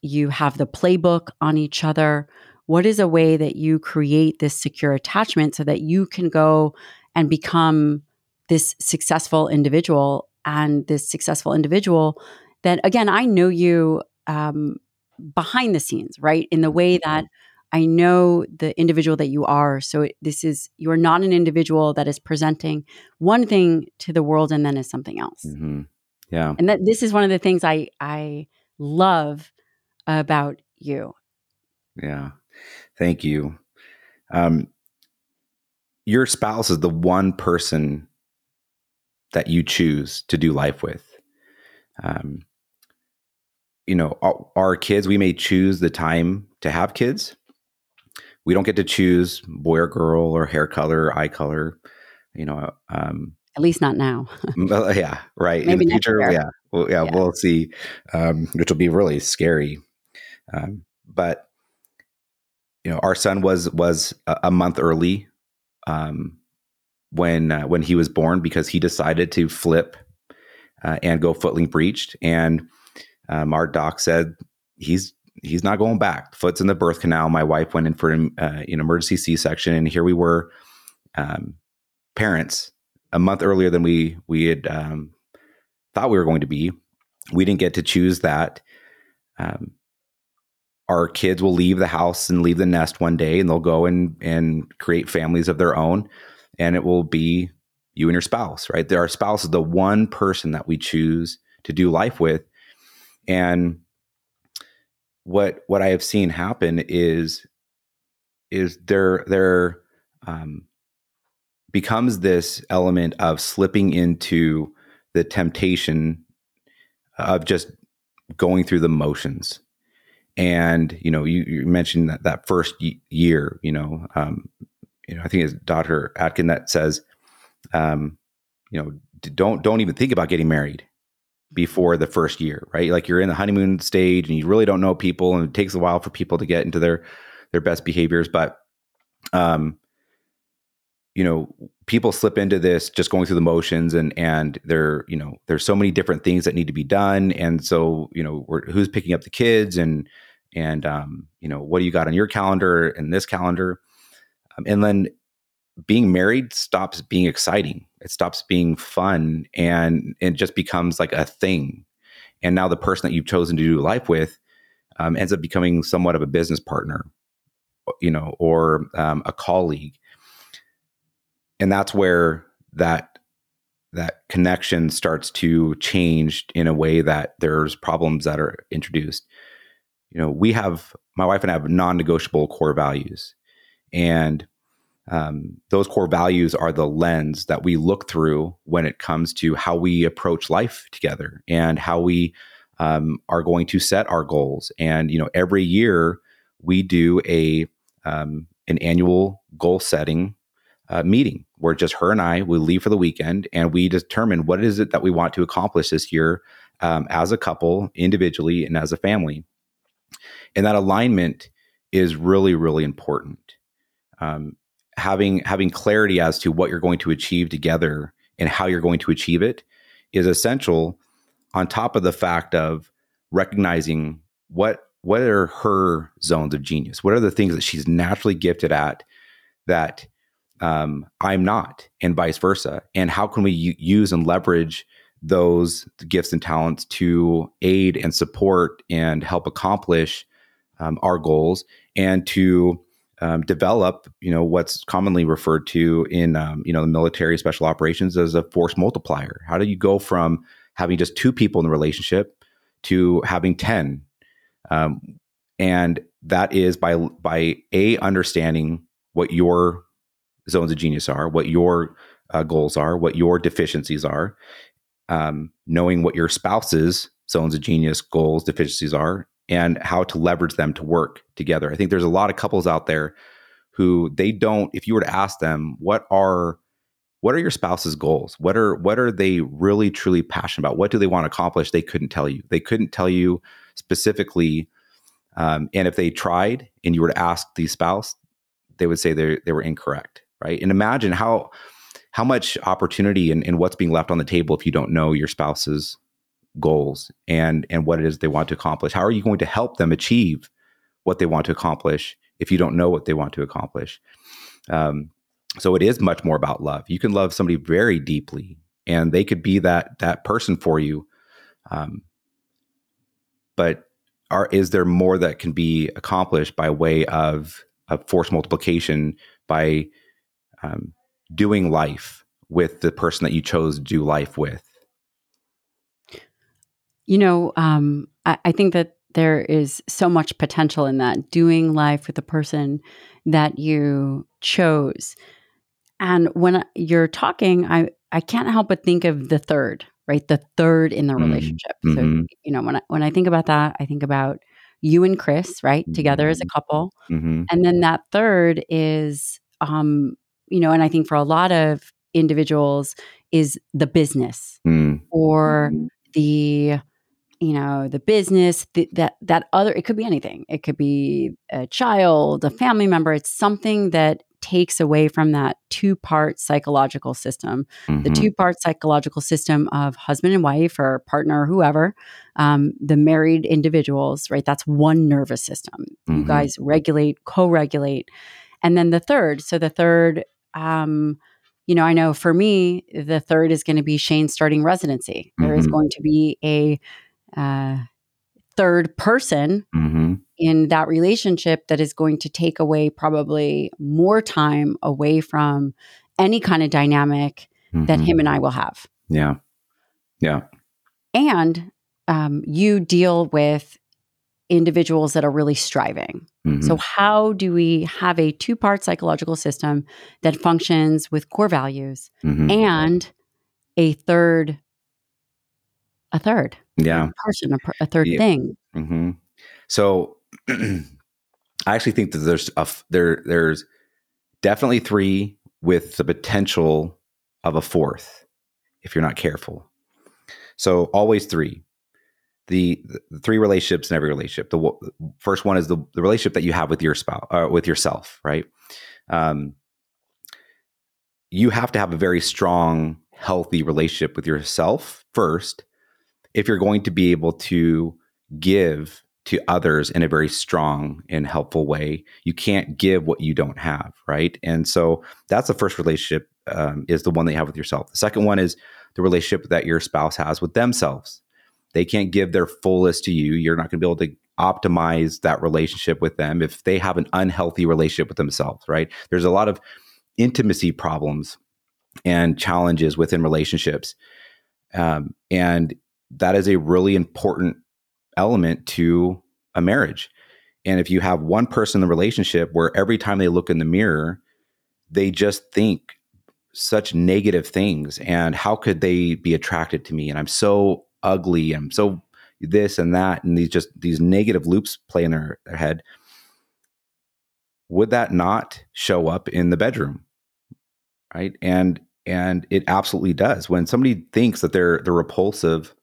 you have the playbook on each other. What is a way that you create this secure attachment so that you can go and become this successful individual and this successful individual that again i know you um, behind the scenes right? In the way that i know the individual that you are. So this is you are not an individual that is presenting one thing to the world and then is something else. Mm-hmm. yeah. And that this is one of the things i i love about you. Yeah. Thank you. Um your spouse is the one person that you choose to do life with. Um, you know, our, our, kids, we may choose the time to have kids. We don't get to choose boy or girl or hair color, eye color. You know, um, at least not now. yeah, right. Maybe In the future, yeah, well, yeah, yeah, we'll see, um, which will be really scary. Um, but you know, our son was was a, a month early um, when uh, when he was born because he decided to flip uh, and go footling breached, and um, our doc said he's he's not going back. Foot's in the birth canal. My wife went in for an, uh, an emergency C section, and here we were, um, parents, a month earlier than we we had um, thought we were going to be. We didn't get to choose that. Um, our kids will leave the house and leave the nest one day and they'll go and and create families of their own and it will be you and your spouse right? Our spouse is the one person that we choose to do life with. And what what i have seen happen is is there there um, becomes this element of slipping into the temptation of just going through the motions. And you know you, you mentioned that that first year you know um, you know i think it's dr tatkin that says um, you know don't don't even think about getting married before the first year right? Like you're in the honeymoon stage and you really don't know people and it takes a while for people to get into their their best behaviors but um you know people slip into this just going through the motions and and there you know there's so many different things that need to be done. And so you know who's picking up the kids and and um, you know what do you got on your calendar and this calendar and then being married stops being exciting. It stops being fun and it just becomes like a thing. And now the person that you've chosen to do life with um, ends up becoming somewhat of a business partner you know or um, a colleague. And that's where that that connection starts to change in a way that there's problems that are introduced. You know we have my wife and i have non-negotiable core values and um, those core values are the lens that we look through when it comes to how we approach life together and how we um, are going to set our goals and you know every year we do a um, an annual goal setting uh, meeting where just her and I we leave for the weekend and we determine what is it that we want to accomplish this year um, as a couple, individually, and as a family. And that alignment is really, really important. Um, having having clarity as to what you're going to achieve together and how you're going to achieve it is essential. On top of the fact of recognizing what what are her zones of genius, what are the things that she's naturally gifted at that um, I'm not, and vice versa. And how can we u- use and leverage those gifts and talents to aid and support and help accomplish um, our goals and to um, develop, you know, what's commonly referred to in, um, you know, the military special operations as a force multiplier. How do you go from having just two people in the relationship to having 10? Um, and that is by, by a understanding what your zones of genius are, what your uh, goals are, what your deficiencies are, um, knowing what your spouse's zones of genius, goals, deficiencies are, and how to leverage them to work together. I think there's a lot of couples out there who they don't. If you were to ask them, what are what are your spouse's goals? What are what are they really truly passionate about? What do they want to accomplish? They couldn't tell you. They couldn't tell you specifically. Um, and if they tried, and you were to ask the spouse, they would say they they were incorrect right? And imagine how how much opportunity and, and what's being left on the table if you don't know your spouse's goals and and what it is they want to accomplish. How are you going to help them achieve what they want to accomplish if you don't know what they want to accomplish? Um, so it is much more about love. You can love somebody very deeply, and they could be that that person for you. Um, but are is there more that can be accomplished by way of, of force multiplication by um, doing life with the person that you chose to do life with? You know, um, I, I think that there is so much potential in that doing life with the person that you chose. And when you're talking, I, I can't help but think of the third, right? The third in the mm-hmm. relationship. Mm-hmm. So, you know, when I, when I think about that, I think about you and Chris, right? Together mm-hmm. as a mm-hmm. couple. Mm-hmm. And then that third is um, you know, and I think for a lot of individuals is the business mm. or mm-hmm. the you know the business the, that that other it could be anything it could be a child a family member it's something that takes away from that two part psychological system mm-hmm. the two part psychological system of husband and wife or partner or whoever um, the married individuals right that's one nervous system mm-hmm. you guys regulate co-regulate and then the third so the third um, you know, I know for me, the third is going to be Shane starting residency. Mm-hmm. There is mm-hmm. going to be a uh, third person mm-hmm. in that relationship that is going to take away probably more time away from any kind of dynamic mm-hmm. that him and I will have. Yeah. Yeah. And um, you deal with individuals that are really striving. Mm-hmm. So, how do we have a two part psychological system that functions with core values mm-hmm. and a third, a third, yeah, person, a, a third yeah. thing? Mm-hmm. So, *clears throat* I actually think that there's a there there's definitely three with the potential of a fourth if you're not careful. So always three the, the three relationships in every relationship. The, the first one is the, the relationship that you have with your spouse, uh, with yourself, right? Um, you have to have a very strong, healthy relationship with yourself first if you're going to be able to give to others in a very strong and helpful way. You can't give what you don't have, right? And so that's the first relationship um, is the one that you have with yourself. The second one is the relationship that your spouse has with themselves they can't give their fullest to you. You're not going to be able to optimize that relationship with them if they have an unhealthy relationship with themselves, right? There's a lot of intimacy problems and challenges within relationships. Um, and that is a really important element to a marriage. And if you have one person in the relationship where every time they look in the mirror, they just think such negative things and how could they be attracted to me and i'm so ugly. I'm so this and that, and these just these negative loops play in their, their head. Would that not show up in the bedroom? Right. And and it absolutely does. When somebody thinks that they're they're repulsive,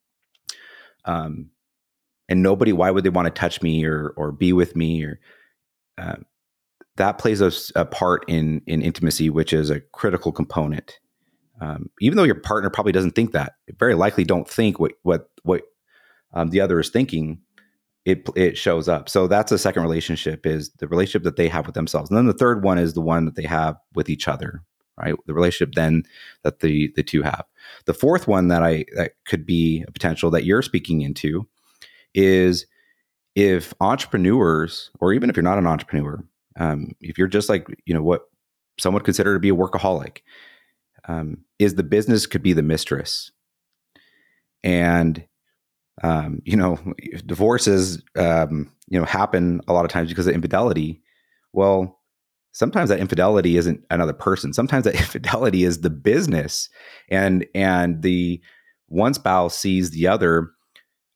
um, and nobody, why would they want to touch me or or be with me or uh, that plays a, a, part in in intimacy, which is a critical component um, even though your partner probably doesn't think that, very likely don't think what what what um, the other is thinking. It it shows up. So that's a second relationship is the relationship that they have with themselves, and then the third one is the one that they have with each other. Right, the relationship then that the the two have. The fourth one that I that could be a potential that you're speaking into is if entrepreneurs, or even if you're not an entrepreneur, um, if you're just like you know what some would consider to be a workaholic, um, is the business could be the mistress, and um, you know *laughs* divorces um, you know happen a lot of times because of infidelity. Well, sometimes that infidelity isn't another person. Sometimes that *laughs* infidelity is the business, and and the one spouse sees the other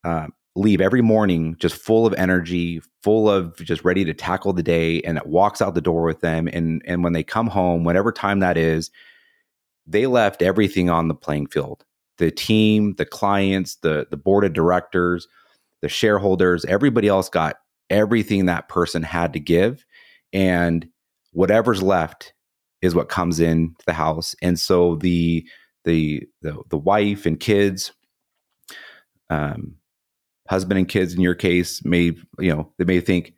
uh, leave every morning just full of energy, full of just ready to tackle the day, and it walks out the door with them. And and when they come home, whatever time that is, they left everything on the playing field the team the clients the the board of directors the shareholders everybody else got everything that person had to give and whatever's left is what comes in the house and so the the the, the wife and kids um husband and kids in your case may you know they may think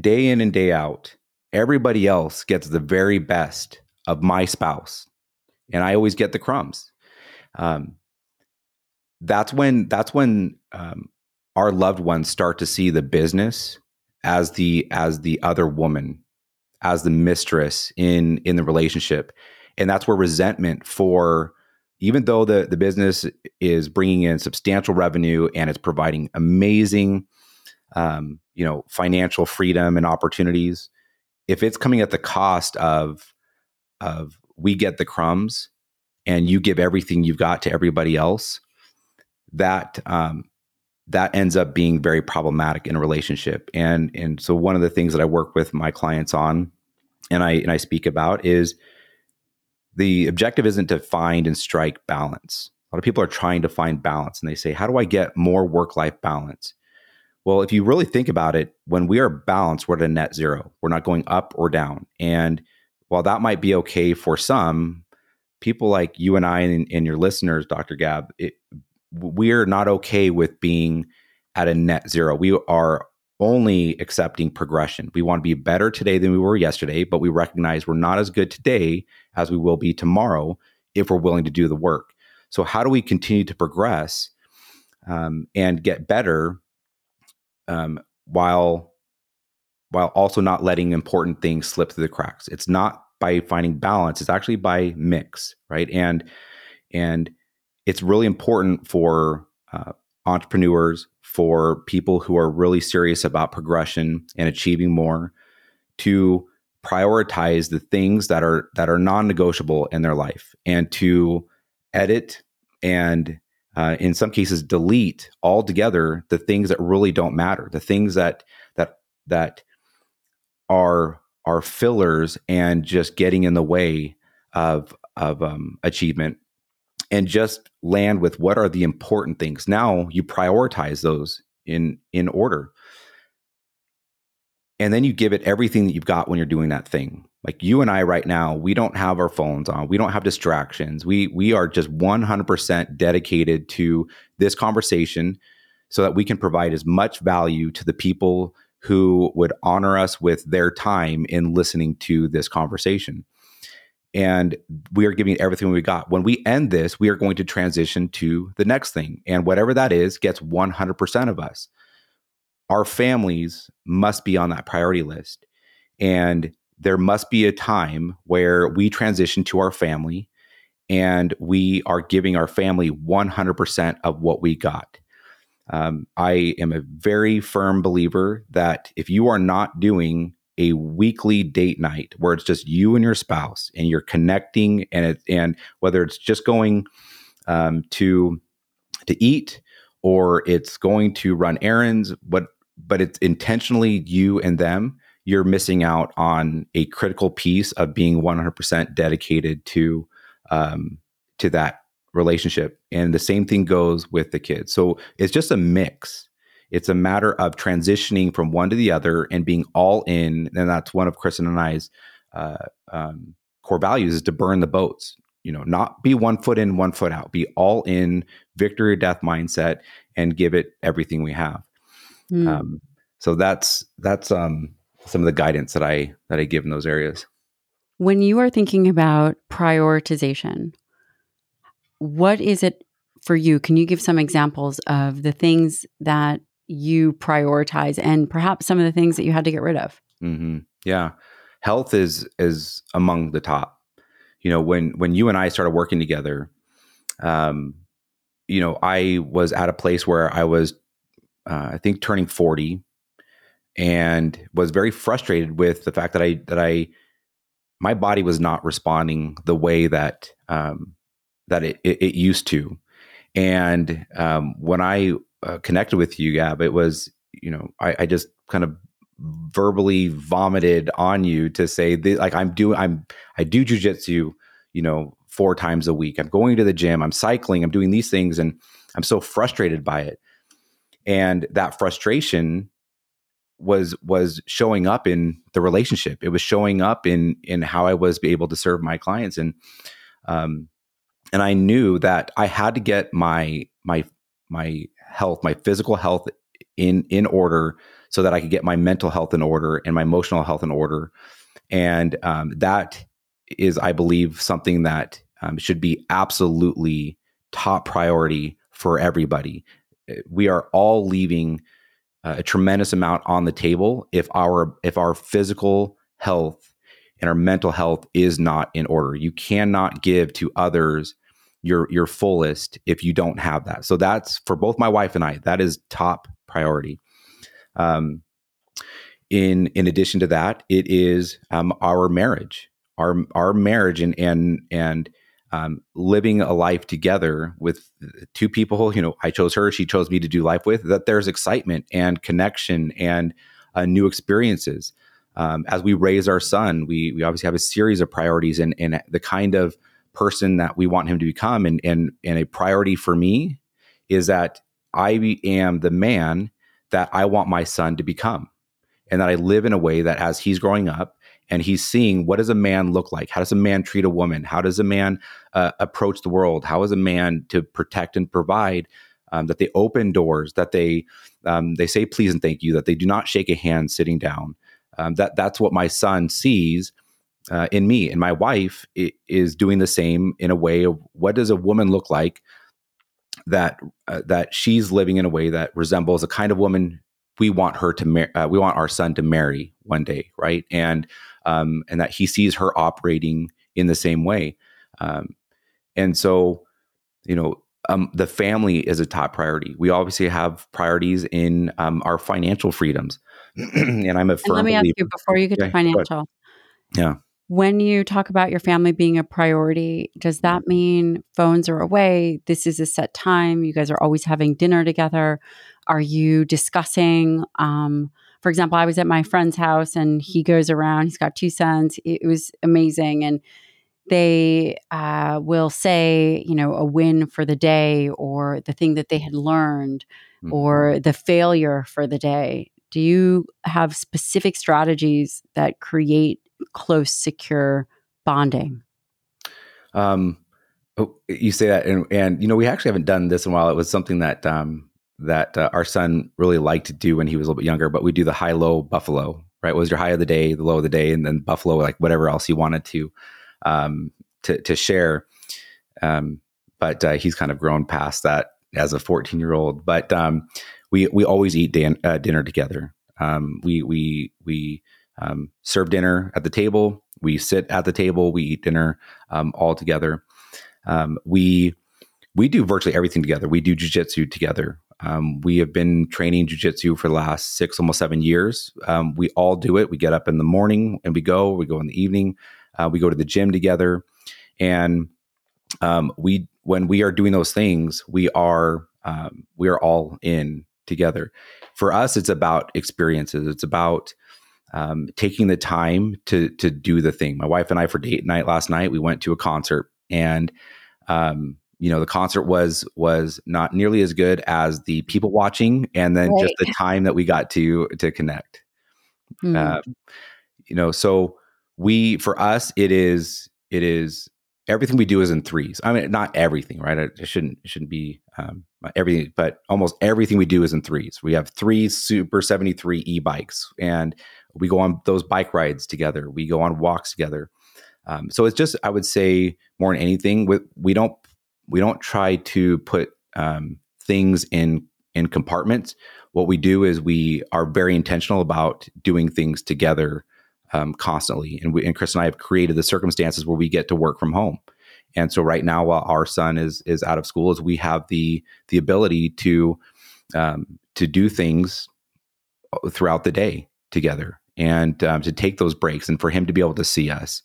day in and day out everybody else gets the very best of my spouse, and I always get the crumbs. Um, that's when that's when um, our loved ones start to see the business as the as the other woman, as the mistress in in the relationship, and that's where resentment for even though the the business is bringing in substantial revenue and it's providing amazing um, you know financial freedom and opportunities if it's coming at the cost of of we get the crumbs and you give everything you've got to everybody else, that um, that ends up being very problematic in a relationship. And and so one of the things that I work with my clients on, and I and I speak about is the objective isn't to find and strike balance. A lot of people are trying to find balance, and they say, "How do I get more work life balance?" Well, if you really think about it, when we are balanced, we're at a net zero. We're not going up or down, and while that might be okay for some, people like you and I and, and your listeners, Dr. Gab, it, we're not okay with being at a net zero. We are only accepting progression. We want to be better today than we were yesterday, but we recognize we're not as good today as we will be tomorrow if we're willing to do the work. So, how do we continue to progress um, and get better um, while while also not letting important things slip through the cracks. It's not by finding balance, it's actually by mix, right? And and it's really important for uh, entrepreneurs, for people who are really serious about progression and achieving more, to prioritize the things that are that are non-negotiable in their life, and to edit and uh, in some cases delete altogether the things that really don't matter, the things that that that are are fillers and just getting in the way of of um, achievement and just land with what are the important things. Now you prioritize those in in order. And then you give it everything that you've got when you're doing that thing. Like you and i right now we don't have our phones on. We don't have distractions. We we are just 100% dedicated to this conversation so that we can provide as much value to the people who would honor us with their time in listening to this conversation. And we are giving everything we got. When we end this, we are going to transition to the next thing. And whatever that is gets 100% of us. Our families must be on that priority list. And there must be a time where we transition to our family and we are giving our family 100% of what we got. Um, I am a very firm believer that if you are not doing a weekly date night where it's just you and your spouse and you're connecting and it and whether it's just going um, to to eat or it's going to run errands but but it's intentionally you and them you're missing out on a critical piece of being 100% dedicated to um, to that relationship. And the same thing goes with the kids. So it's just a mix. It's a matter of transitioning from one to the other and being all in. And that's one of Kristen and I's uh, um, core values is to burn the boats. You know, not be one foot in, one foot out. Be all in, victory or death mindset, and give it everything we have. Mm. Um, so that's that's um, some of the guidance that I that I give in those areas. When you are thinking about prioritization, what is it for you? Can you give some examples of the things that you prioritize and perhaps some of the things that you had to get rid of? Mm-hmm. Yeah. Health is is among the top. You know, when when you and I started working together, um, you know, I was at a place where I was, uh, I think, turning forty, and was very frustrated with the fact that I that I, my body was not responding the way that um, that it, it, it used to. And um, when I uh, connected with you, Gab, it was, you know, I, I just kind of verbally vomited on you to say like I'm doing, I'm, I do jujitsu, you know, four times a week. I'm going to the gym, I'm cycling, I'm doing these things, and I'm so frustrated by it. And that frustration was was showing up in the relationship. It was showing up in in how I was able to serve my clients. And um, and I knew that I had to get my my my health, my physical health in in order so that I could get my mental health in order and my emotional health in order. And um, that is, I believe, something that um, should be absolutely top priority for everybody. We are all leaving uh, a tremendous amount on the table if our if our physical health and our mental health is not in order. You cannot give to others your your fullest if you don't have that. So that's for both my wife and I. That is top priority. Um, in in addition to that, it is um, our marriage, our our marriage, and and and um, living a life together with two people. You know, I chose her; she chose me to do life with. That there's excitement and connection and uh, new experiences. Um, as we raise our son, we we obviously have a series of priorities and and the kind of person that we want him to become. And and and a priority for me is that I am the man that I want my son to become. And that I live in a way that as he's growing up and he's seeing what does a man look like? How does a man treat a woman? How does a man uh, approach the world? How is a man to protect and provide? Um, that they open doors, that they um, they say please and thank you, that they do not shake a hand sitting down. Um, that that's what my son sees uh, in me and my wife is doing the same in a way of what does a woman look like that uh, that she's living in a way that resembles a kind of woman we want her to mar- uh, we want our son to marry one day, right? And um, and that he sees her operating in the same way. Um, and so, you know, um, the family is a top priority. We obviously have priorities in um, our financial freedoms, *clears throat* and I'm a firm. And let me believer. ask you before you get Okay, to financial. Yeah. When you talk about your family being a priority, does that mean phones are away? This is a set time. You guys are always having dinner together. Are you discussing? Um, for example, I was at my friend's house and he goes around. He's got two sons. It was amazing, and they uh, will say, you know, a win for the day or the thing that they had learned Mhm. or the failure for the day. Do you have specific strategies that create close, secure bonding? Um, oh, you say that, and, and you know, we actually haven't done this in a while. It was something that um, that uh, our son really liked to do when he was a little bit younger. But we do the high low buffalo. Right, was your high of the day, the low of the day, and then buffalo, like whatever else he wanted to um, to to share. Um, but uh, he's kind of grown past that as a 14 year old. But um, we we always eat uh, dinner together. Um, we we we um, serve dinner at the table. We sit at the table. We eat dinner um, all together. Um, we we do virtually everything together. We do jujitsu together. Um, we have been training jujitsu for the last six, almost seven years. Um, we all do it. We get up in the morning and we go. We go in the evening. Uh, we go to the gym together, and um, we when we are doing those things, we are we are all in together. For us, it's about experiences. It's about um, taking the time to to do the thing. My wife and I for date night last night, we went to a concert, and um, you know the concert was was not nearly as good as the people watching, and then just the time that we got to to connect. Hmm. Uh, you know, so we for us it is it is everything we do is in threes. I mean, not everything, right? It, it shouldn't it shouldn't be um, everything, but almost everything we do is in threes. We have three Super seventy three e bikes, and we go on those bike rides together. We go on walks together. Um, so it's just I would say more than anything, we, we don't we don't try to put um, things in in compartments. What we do is we are very intentional about doing things together um, constantly. And we and Chris and I have created the circumstances where we get to work from home. And so right now, while our son is is out of school, is we have the the ability to um, to do things throughout the day together and um, to take those breaks and for him to be able to see us.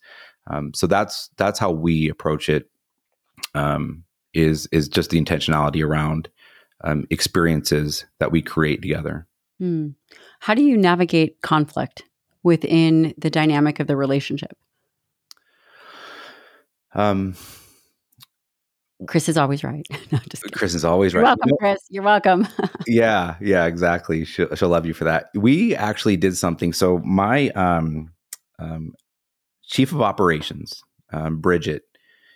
Um, so that's that's how we approach it. Um, is is just the intentionality around um, experiences that we create together. Hmm. How do you navigate conflict within the dynamic of the relationship? Um, Chris is always right. *laughs* no. Chris is always right. You're welcome, You know- Chris. You're welcome. *laughs* yeah, yeah, exactly. She'll, she'll love you for that. We actually did something. So my um, um, chief of operations, um, Bridget,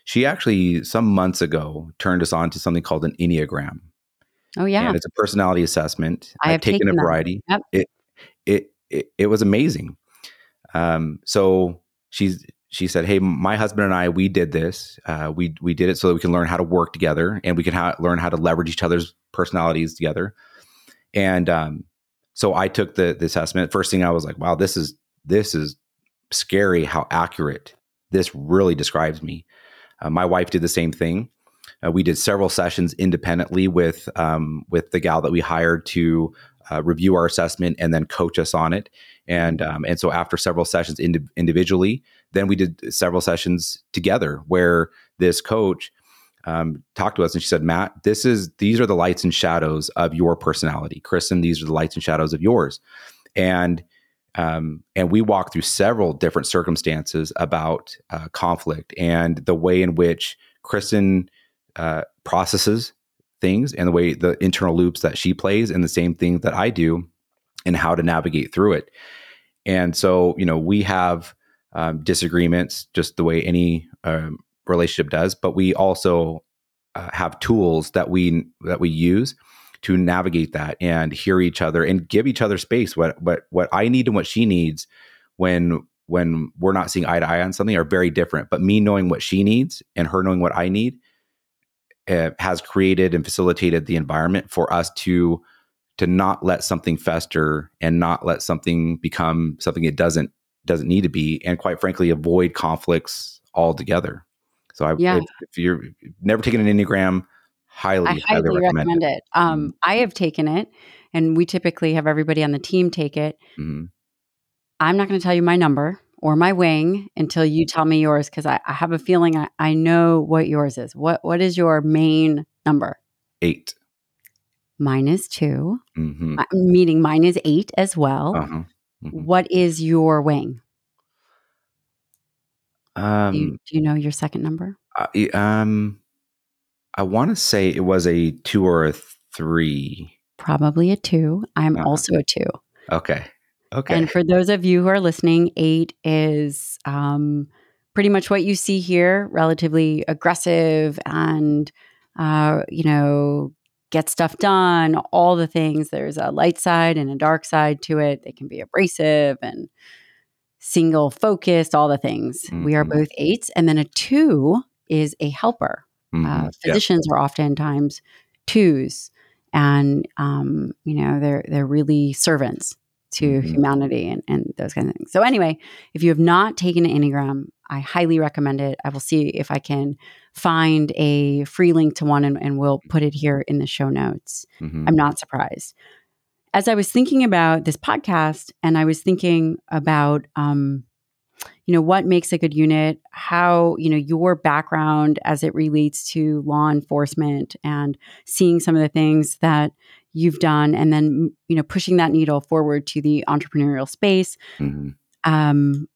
she actually some months ago turned us on to something called an Enneagram, oh yeah. and it's a personality assessment. I I've have taken, taken a variety. Yep. It, it it it was amazing. Um, so she's she said, "Hey, my husband and I, we did this. Uh, we we did it so that we can learn how to work together and we can ha- learn how to leverage each other's personalities together." And um, so I took the the assessment. First thing I was like, "Wow, this is this is scary. How accurate this really describes me." Uh, my wife did the same thing. Uh, we did several sessions independently with um, with the gal that we hired to uh, review our assessment and then coach us on it. And um, and so after several sessions indi- individually, then we did several sessions together where this coach um, talked to us and she said, Matt, this is these are the lights and shadows of your personality. Kristen, these are the lights and shadows of yours. And um, and we walked through several different circumstances about uh, conflict and the way in which Kristen uh, processes things and the way the internal loops that she plays and the same thing that I do and how to navigate through it. And so, you know, we have um, disagreements just the way any um, relationship does, but we also uh, have tools that we that we use to navigate that and hear each other and give each other space. What what what I need and what she needs when when we're not seeing eye to eye on something are very different. But me knowing what she needs and her knowing what I need uh, has created and facilitated the environment for us to to not let something fester and not let something become something it doesn't doesn't need to be, and quite frankly, avoid conflicts altogether. So, I, Yeah. if, if you're never taken an enneagram, highly, I highly recommend it. Um, I have taken it, and we typically have everybody on the team take it. Mhm. I'm not going to tell you my number or my wing until you tell me yours because I, I have a feeling I, I know what yours is. What What is your main number? Eight. Mine is two, hmm uh, meaning mine is eight as well. Uh-huh. Mhm. What is your wing? Do you, Um, do you know your second number? I, um, I want to say it was a two or a three. Probably a two. I'm Uh-huh. also a two. Okay. Okay. And for those of you who are listening, eight is um, pretty much what you see here relatively aggressive and, uh, you know, get stuff done, all the things. There's a light side and a dark side to it. They can be abrasive and single focused, all the things. We are Mhm. both eights. And then a two is a helper. Uh, Yeah. physicians are oftentimes twos, and um, you know they're they're really servants to Mhm. humanity and, and those kind of things. So anyway, if you have not taken an enneagram, I highly recommend it. I will see if I can find a free link to one, and, and we'll put it here in the show notes. Mhm. I'm not surprised. As I was thinking about this podcast, and I was thinking about, um, you know, what makes a good unit, how, you know, your background as it relates to law enforcement and seeing some of the things that you've done, and then, you know, pushing that needle forward to the entrepreneurial space. Mhm. Um,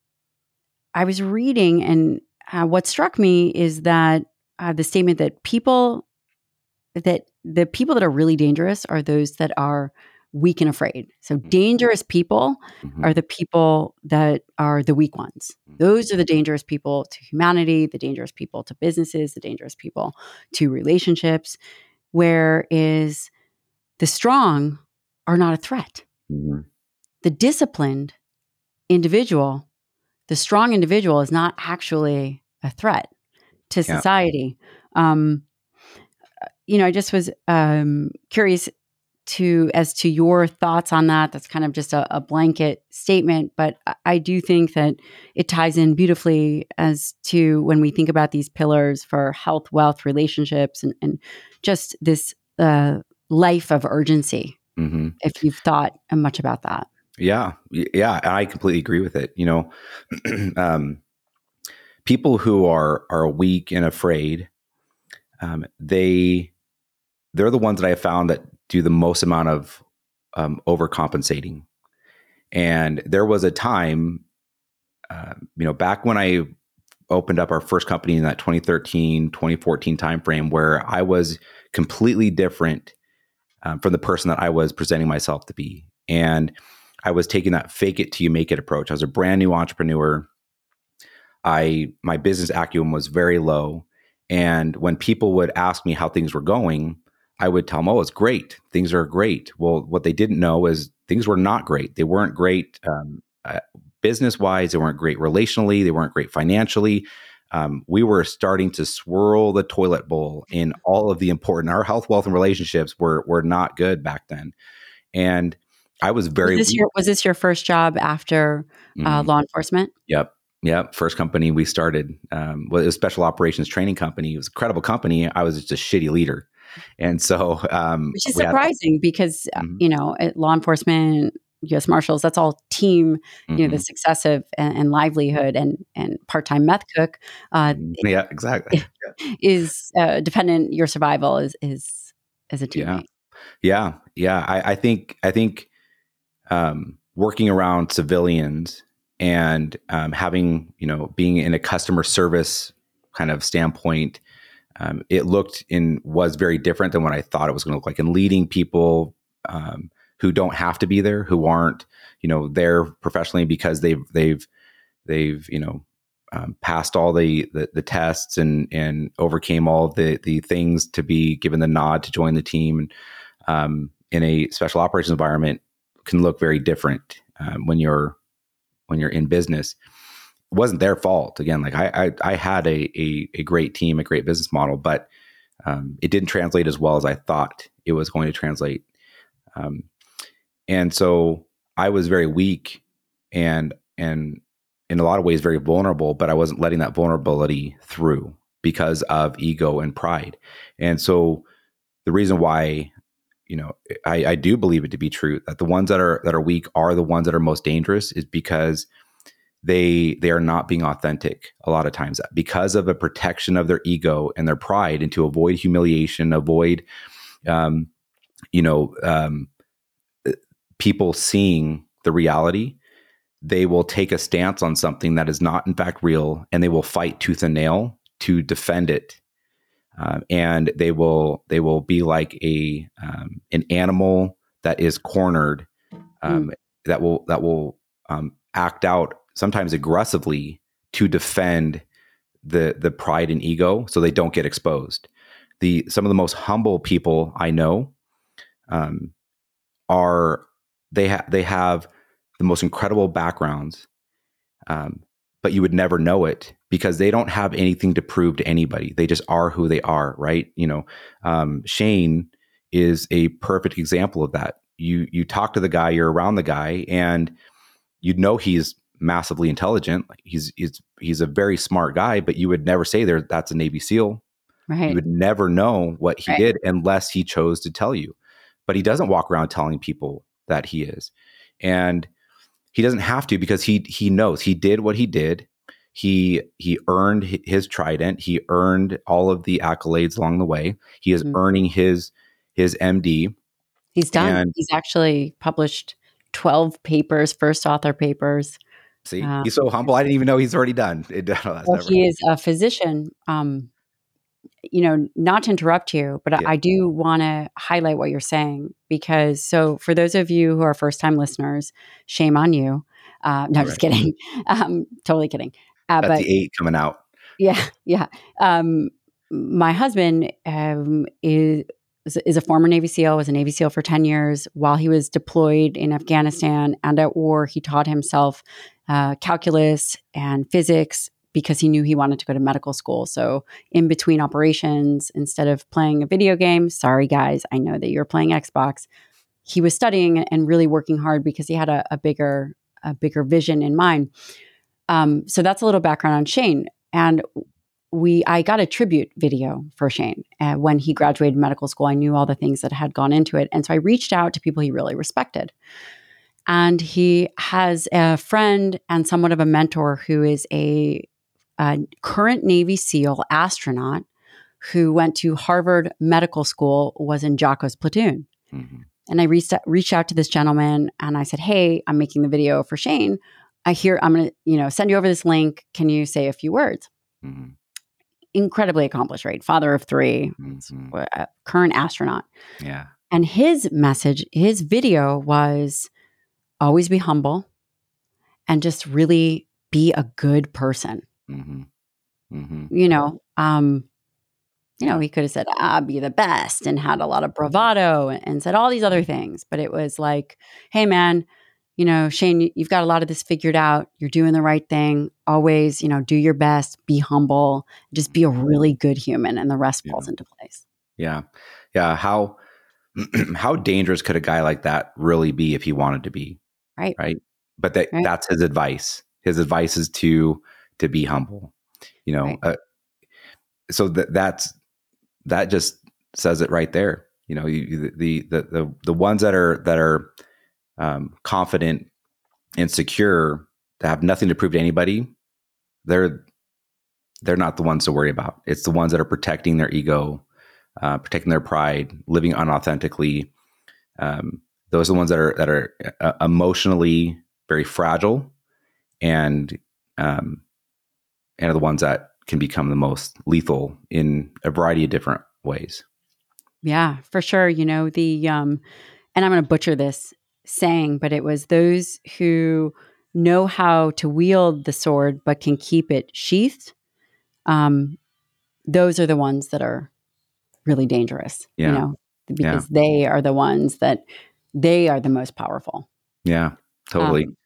I was reading, and uh, what struck me is that uh, the statement that people, that the people that are really dangerous are those that are weak and afraid. So dangerous people Mhm. are the people that are the weak ones. Those are the dangerous people to humanity, the dangerous people to businesses, the dangerous people to relationships. Whereas the strong are not a threat. Mhm. The disciplined individual, the strong individual, is not actually a threat to Yeah. society. Um, you know, I just was um, curious to as to your thoughts on that. That's kind of just a, a blanket statement, but I, I do think that it ties in beautifully as to when we think about these pillars for health, wealth, relationships, and, and just this uh, life of urgency. Mhm. If you've thought much about that, Yeah, yeah, I completely agree with it. You know, *clears throat* um, people who are are weak and afraid, um, they they're the ones that I found that do the most amount of um, overcompensating. And there was a time, uh, you know, back when I opened up our first company in that 2013 2014 timeframe where i was completely different um, from the person that i was presenting myself to be. And i was taking that fake it till you make it approach. I was a brand new entrepreneur. I my business acumen was very low. And when people would ask me how things were going i would tell them oh it's great. Things are great. Well what they didn't know is things were not great. They weren't great um, uh, business wise they weren't great relationally. They weren't great financially um, we were starting to swirl the toilet bowl in all of the important our health wealth and relationships were were not good back then and i was very was this, your, was this your first job after uh, Mhm. law enforcement? Yep. Yep. First company we started um, was a special operations training company. It was a credible company. I was just a shitty leader. And so, um, Which is we had- surprising because, uh, Mhm. you know, at law enforcement, U.S. Marshals, that's all team, you know, the Mhm. success of and, and livelihood and, and part time meth cook uh, Mhm. yeah, exactly. is uh, dependent, your survival is, is as a Yeah. teammate. Yeah, yeah. I, I think I think um, working around civilians and um, having you know being in a customer service kind of standpoint, um, it looked in was very different than what I thought it was going to look like. And leading people um, who don't have to be there, who aren't you know there professionally because they've they've they've you know um, passed all the, the the tests and and overcame all the the things to be given the nod to join the team. Um, in a special operations environment can look very different um, when you're when you're in business. It wasn't their fault. Again, like I I, I had a, a a great team, a great business model, but um, it didn't translate as well as I thought it was going to translate. Um, and so I was very weak and and in a lot of ways very vulnerable, but I wasn't letting that vulnerability through because of ego and pride. And so the reason why you know I, I do believe it to be true that the ones that are that are weak are the ones that are most dangerous is because they they are not being authentic a lot of times because of a protection of their ego and their pride and to avoid humiliation avoid um, you know um, people seeing the reality they will take a stance on something that is not in fact real and they will fight tooth and nail to defend it um, and they will they will be like a um, an animal that is cornered um, mm. that will that will um, act out sometimes aggressively to defend the the pride and ego so they don't get exposed the some of the most humble people i know um, are they have they have the most incredible backgrounds um, but you would never know it because they don't have anything to prove to anybody. They just are who they are, right? You know, um, Shane is a perfect example of that. You you talk to the guy, you're around the guy, and you know he's massively intelligent. He's he's he's a very smart guy, but you would never say there that's a Navy SEAL. Right. You would never know what he right. did unless he chose to tell you. But he doesn't walk around telling people that he is. And he doesn't have to because he he knows. He did what he did. He he earned his trident. He earned all of the accolades along the way. He is mm-hmm. earning his his md he's done. And he's actually published 12 papers first author papers. See? Um, he's so humble i didn't even know he's already done. It, *laughs* well, he is a physician um you know not to interrupt you but yeah. i do want to highlight what you're saying because so for those of you who are first time listeners shame on you uh, no, right. just kidding. *laughs* Um, totally kidding. Uh, but the eight coming out. Yeah, *laughs* yeah. Um, my husband um, is is a former Navy SEAL. Was a Navy SEAL for ten years. While he was deployed in Afghanistan and at war, he taught himself uh, calculus and physics because he knew he wanted to go to medical school. So, in between operations, instead of playing a video game, sorry guys, I know that you're playing Xbox. He was studying and really working hard because he had a, a bigger a bigger vision in mind. Um, so that's a little background on Shane. And we, I got a tribute video for Shane uh, when he graduated medical school. I knew all the things that had gone into it, and so I reached out to people he really respected. And he has a friend and somewhat of a mentor who is a, a current Navy SEAL astronaut who went to Harvard Medical School, was in Jocko's platoon. Mm-hmm. And I reached out, reached out to this gentleman and I said, Hey, I'm making the video for Shane. I hear I'm going to, you know, send you over this link. Can you say a few words? Mm-hmm. Incredibly accomplished, right? Father of 3 mm-hmm. current astronaut. Yeah. And his message, his video was always be humble and just really be a good person. Mm-hmm. mm-hmm. You know, um, you know, he could have said, "I'll be the best," and had a lot of bravado and, and said all these other things. But it was like, "Hey, man, you know, Shane, you've got a lot of this figured out. You're doing the right thing. Always, you know, do your best, be humble, just be a really good human, and the rest yeah. falls into place. Yeah. Yeah. How *clears throat* how dangerous could a guy like that really be if he wanted to be? Right. Right. But that right. that's his advice. His advice is to to be humble. You know, right. uh, so that that's that just says it right there. You know, you, the, the the the ones that are that are um, confident and secure that have nothing to prove to anybody, they're they're not the ones to worry about. It's the ones that are protecting their ego, uh, protecting their pride, living unauthentically. Um, those are the ones that are that are uh, emotionally very fragile, and um, and are the ones that can become the most lethal in a variety of different ways. Yeah, for sure. You know the um, and I'm going to butcher this saying, but it was those who know how to wield the sword but can keep it sheathed. Um, those are the ones that are really dangerous. Yeah. You know, because yeah. they are the ones that they are the most powerful. Yeah, totally. Um,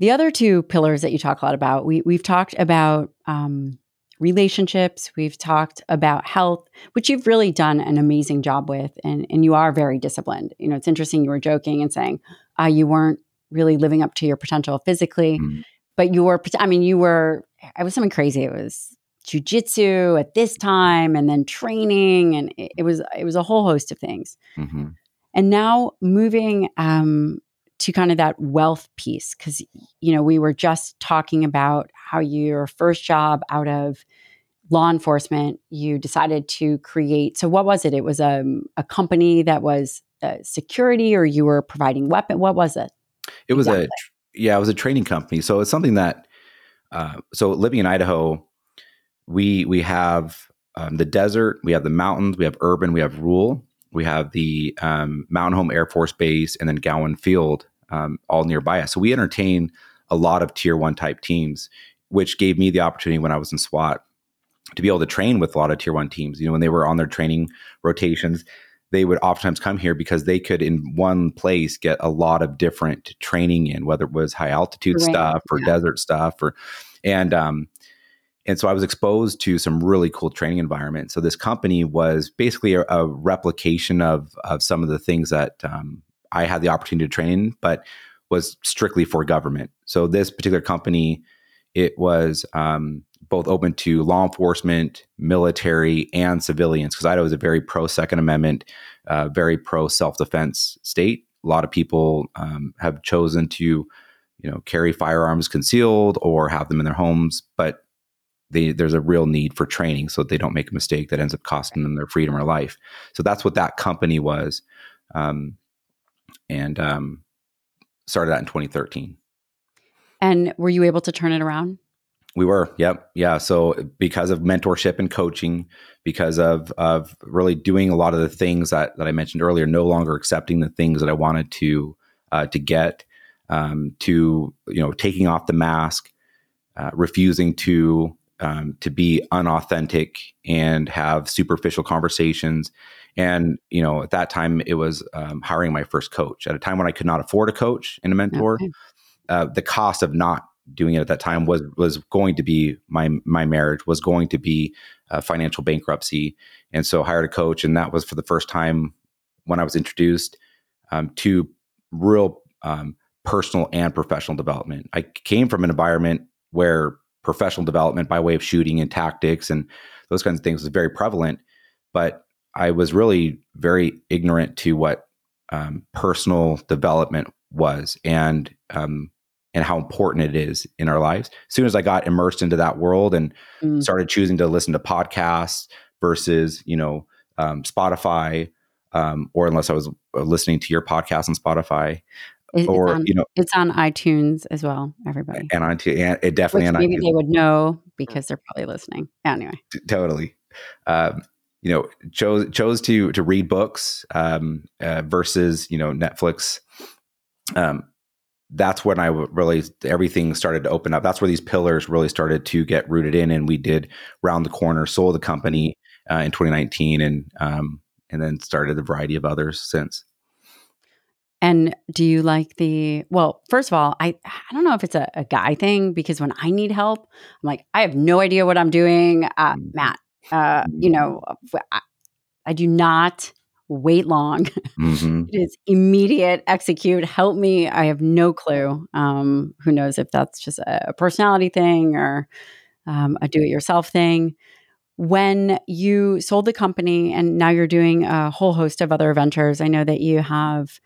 the other two pillars that you talk a lot about, we we've talked about um, relationships, we've talked about health, which you've really done an amazing job with, and and you are very disciplined. You know, it's interesting. You were joking and saying uh, you weren't really living up to your potential physically, mm. but you were. I mean, you were. I was something crazy. It was jujitsu at this time, and then training, and it, it, was it was a whole host of things. Mm-hmm. And now moving um, to kind of that wealth piece because you know we were just talking about how your first job out of law enforcement you decided to create so what was it? It was a, um, a company that was uh, security or you were providing weapon what was it? It was exactly? a yeah it was a training company. So it's something that uh, so living in idaho we we have um, the desert we have the mountains we have urban we have rural. We have the um, Mountain Home Air Force Base and then Gowen Field um, all nearby us. So we entertain a lot of tier one type teams, which gave me the opportunity when I was in SWAT to be able to train with a lot of tier one teams. You know, when they were on their training rotations, they would oftentimes come here because they could in one place get a lot of different training in, whether it was high altitude right. stuff or yeah. desert stuff or and um and so I was exposed to some really cool training environments. So this company was basically a, a replication of of some of the things that um, I had the opportunity to train, but was strictly for government. So this particular company, it was um, both open to law enforcement, military, and civilians. Because Idaho is a very pro Second Amendment, uh, very pro self defense state. A lot of people um, have chosen to, you know, carry firearms concealed or have them in their homes, but they, there's a real need for training so that they don't make a mistake that ends up costing them their freedom or life. So that's what that company was. Um, and um, started that in 2013. And were you able to turn it around? We were, yep, yeah. So because of mentorship and coaching, because of of really doing a lot of the things that that I mentioned earlier, no longer accepting the things that I wanted to uh, to get, um, to you know taking off the mask, uh, refusing to um, to be unauthentic and have superficial conversations, and, you know, at that time, it was um, hiring my first coach at a time when I could not afford a coach and a mentor. Okay. Uh, the cost of not doing it at that time was was going to be my my marriage was going to be financial bankruptcy and so I hired a coach and that was for the first time when i was introduced um, to real um, personal and professional development i came from an environment where professional development by way of shooting and tactics and those kinds of things was very prevalent but I was really very ignorant to what um, personal development was and um, and how important it is in our lives. As soon as I got immersed into that world and mm. started choosing to listen to podcasts versus you know um, Spotify, um, or unless I was uh, listening to your podcast on Spotify. It, or on, you know, it's on iTunes as well. Everybody and on and it definitely Which on maybe iTunes. they would know because they're probably listening. Anyway, T- totally. Um, you know chose chose to to read books um, uh, versus you know Netflix. Um, that's when I really everything started to open up. That's where these pillars really started to get rooted in, and we did round the corner, sold the company uh, in 2019, and um, and then started a variety of others since. And do you like the well, first of all, I I don't know if it's a, a guy thing because when I need help, I'm like, I have no idea what I'm doing. Uh, mm. Matt, uh, you know, I, I, do not wait long. *laughs* Mm-hmm. it is immediate execute. Help me. I have no clue. Um, who knows if that's just a, personality thing or um, a do it yourself thing. When you sold the company and now you're doing a whole host of other ventures, I know that you have.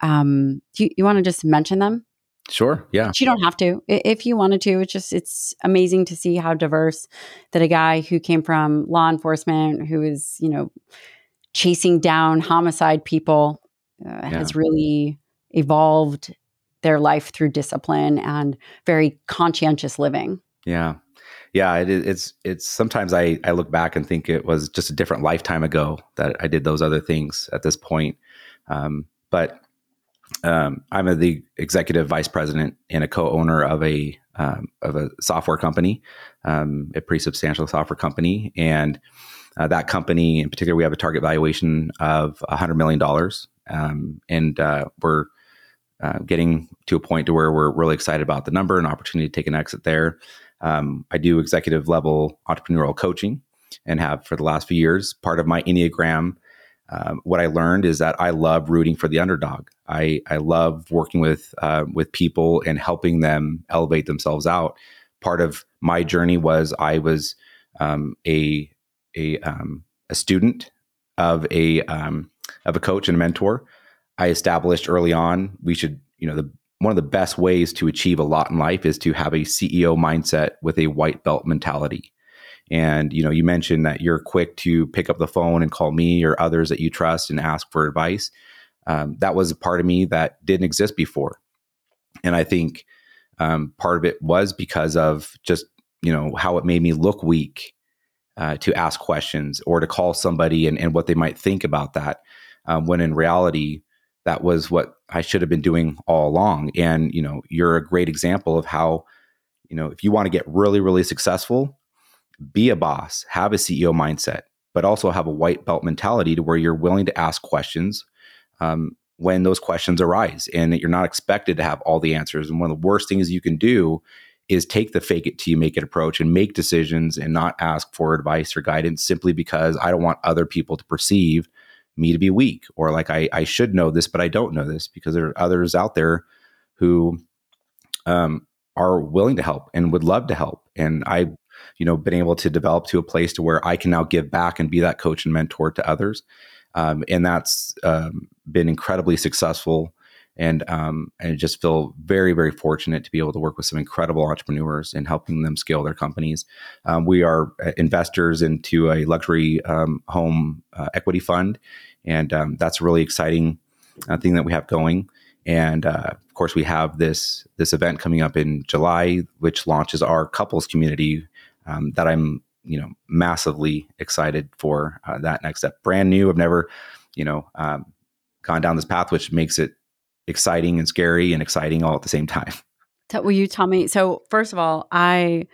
Um, do you, you want to just mention them? Sure. Yeah. But you don't have to if you wanted to. It's just it's amazing to see how diverse that a guy who came from law enforcement, who is you know chasing down homicide people, uh, yeah. has really evolved their life through discipline and very conscientious living. Yeah. Yeah, it, it's it's sometimes I I look back and think it was just a different lifetime ago that I did those other things at this point. Um, but um, I'm a, the executive vice president and a co-owner of a um, of a software company, um, a pretty substantial software company, and uh, that company in particular, we have a target valuation of hundred million dollars, um, and uh, we're uh, getting to a point to where we're really excited about the number and opportunity to take an exit there. Um, I do executive level entrepreneurial coaching and have for the last few years. Part of my Enneagram, um, what I learned is that I love rooting for the underdog. I, I love working with uh, with people and helping them elevate themselves out. Part of my journey was I was um, a a um, a student of a um, of a coach and a mentor. I established early on we should you know the one of the best ways to achieve a lot in life is to have a CEO mindset with a white belt mentality. And you know, you mentioned that you're quick to pick up the phone and call me or others that you trust and ask for advice. Um, that was a part of me that didn't exist before, and I think um, part of it was because of just you know how it made me look weak uh, to ask questions or to call somebody and, and what they might think about that. Um, when in reality, that was what I should have been doing all along. And, you know, you're a great example of how, you know, if you want to get really, really successful, be a boss, have a CEO mindset, but also have a white belt mentality to where you're willing to ask questions um, when those questions arise and that you're not expected to have all the answers. And one of the worst things you can do is take the fake it till you make it approach and make decisions and not ask for advice or guidance simply because I don't want other people to perceive me to be weak or like I, I should know this, but I don't know this because there are others out there who um, are willing to help and would love to help. And I, you know, been able to develop to a place to where I can now give back and be that coach and mentor to others. Um, and that's um, been incredibly successful and um, and just feel very very fortunate to be able to work with some incredible entrepreneurs and helping them scale their companies. Um, we are uh, investors into a luxury um, home uh, equity fund, and um, that's a really exciting uh, thing that we have going. And uh, of course, we have this this event coming up in July, which launches our couples community um, that I'm you know massively excited for uh, that next step. Brand new, I've never you know um, gone down this path, which makes it exciting and scary and exciting all at the same time. *laughs* Will you tell me? So, first of all, I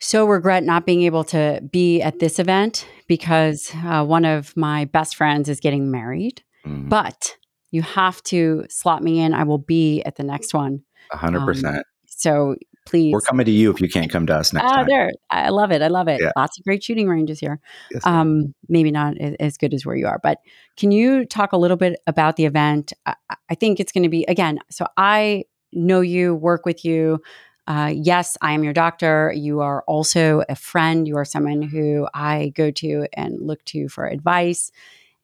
so regret not being able to be at this event because uh, one of my best friends is getting married. Mm. But you have to slot me in. I will be at the next one. Hundred percent. Um, so please. We're coming to you if you can't come to us next ah, time. There, I love it. I love it. Yeah. Lots of great shooting ranges here. Yes, um, maybe not as good as where you are, but can you talk a little bit about the event? I, I think it's going to be again. So I know you, work with you. Uh, yes, I am your doctor. You are also a friend. You are someone who I go to and look to for advice.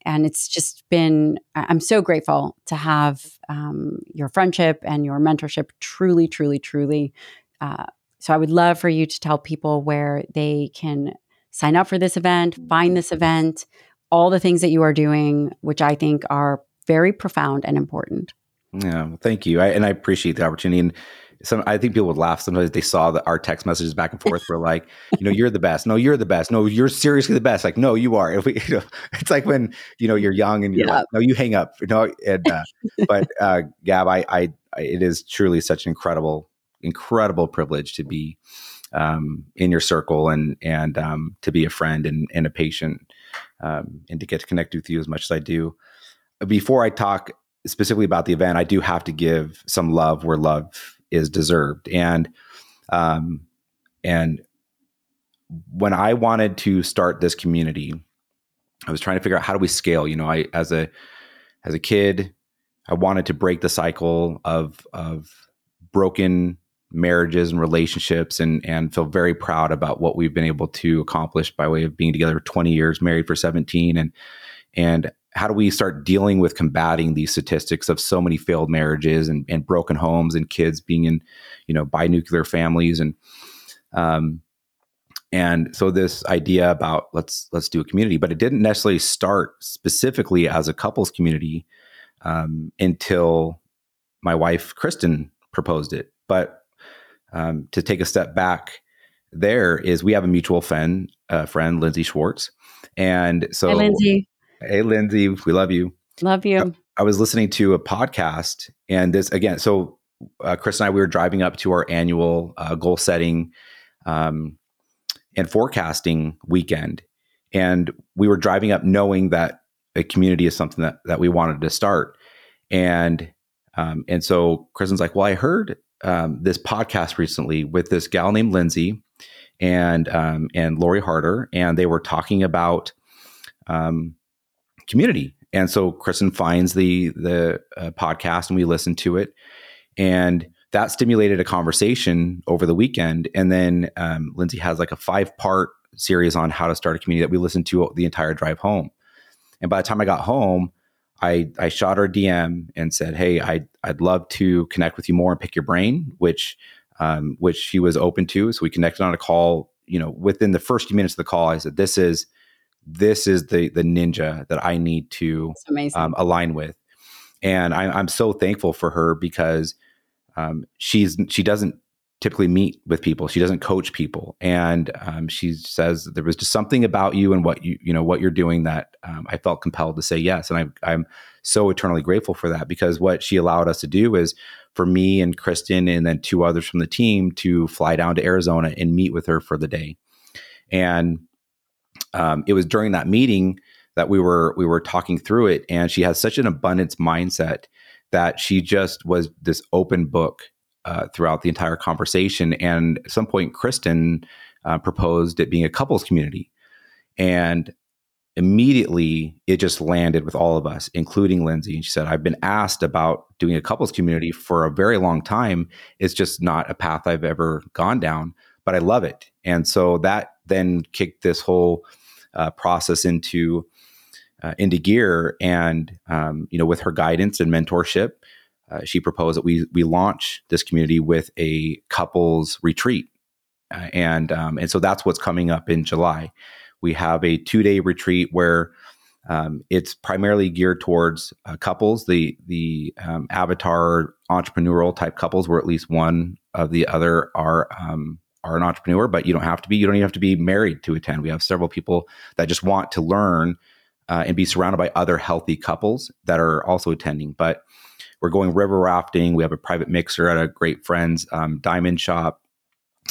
And it's just been, I'm so grateful to have um, your friendship and your mentorship truly, truly, truly uh, so I would love for you to tell people where they can sign up for this event, find this event, all the things that you are doing, which I think are very profound and important. Yeah, well, thank you. I, and I appreciate the opportunity. And some, I think people would laugh sometimes they saw that our text messages back and forth were like, you know, you're the best. No, you're the best. No, you're seriously the best. Like, no, you are. If we, *laughs* you know, it's like when you know you're young and you're yeah. like, no, you hang up. You know, and uh, but uh, Gab, I, I, I, it is truly such an incredible incredible privilege to be um, in your circle and and um, to be a friend and, and a patient um, and to get to connect with you as much as I do. Before I talk specifically about the event, I do have to give some love where love is deserved. And um, and when I wanted to start this community, I was trying to figure out how do we scale. You know, I as a as a kid, I wanted to break the cycle of of broken marriages and relationships and and feel very proud about what we've been able to accomplish by way of being together 20 years married for 17 and and how do we start dealing with combating these statistics of so many failed marriages and, and broken homes and kids being in you know binuclear families? And um and so this idea about let's let's do a community but it didn't necessarily start specifically as a couples community um, until my wife kristen proposed it. But um, to take a step back there is we have a mutual friend, uh, friend Lindsay Schwartz, and so hey, Lindsay, hey Lindsay, we love you, love you. I, I was listening to a podcast, and this again. So uh, Chris and I, we were driving up to our annual uh, goal setting um, and forecasting weekend, and we were driving up knowing that a community is something that that we wanted to start, and Um, and so Kristen's like, well, I heard um, this podcast recently with this gal named Lindsay and um, and Lori Harder, and they were talking about um, community. And so Kristen finds the the uh, podcast, and we listen to it, and that stimulated a conversation over the weekend. And then um, Lindsay has like a five part series on how to start a community that we listened to the entire drive home. And by the time I got home, I, I shot her DM and said, "Hey, I'd I'd love to connect with you more and pick your brain," which um, which she was open to. So we connected on a call. You know, within the first few minutes of the call, I said, "This is this is the the ninja that I need to um, align with," and I, I'm so thankful for her because um, she's she doesn't typically meet with people. She doesn't coach people, and um, she says there was just something about you and what you you know what you're doing that um, I felt compelled to say yes, and I'm I'm so eternally grateful for that because what she allowed us to do is for me and Kristen and then two others from the team to fly down to Arizona and meet with her for the day, and um, it was during that meeting that we were we were talking through it, and she has such an abundance mindset that she just was this open book uh, throughout the entire conversation. And at some point, Kristen uh, proposed it being a couples community. And immediately it just landed with all of us, including Lindsay. And she said, I've been asked about doing a couples community for a very long time. It's just not a path I've ever gone down, but I love it. And so that then kicked this whole uh, process into uh, into gear. And um, you know, with her guidance and mentorship, uh, she proposed that we we launch this community with a couples retreat, uh, and um, and so that's what's coming up in July. We have a two day retreat where um, it's primarily geared towards uh, couples, the the um, avatar entrepreneurial type couples, where at least one of the other are um, are an entrepreneur, but you don't have to be. You don't even have to be married to attend. We have several people that just want to learn uh, and be surrounded by other healthy couples that are also attending. But we're going river rafting. We have a private mixer at a great friend's um, diamond shop.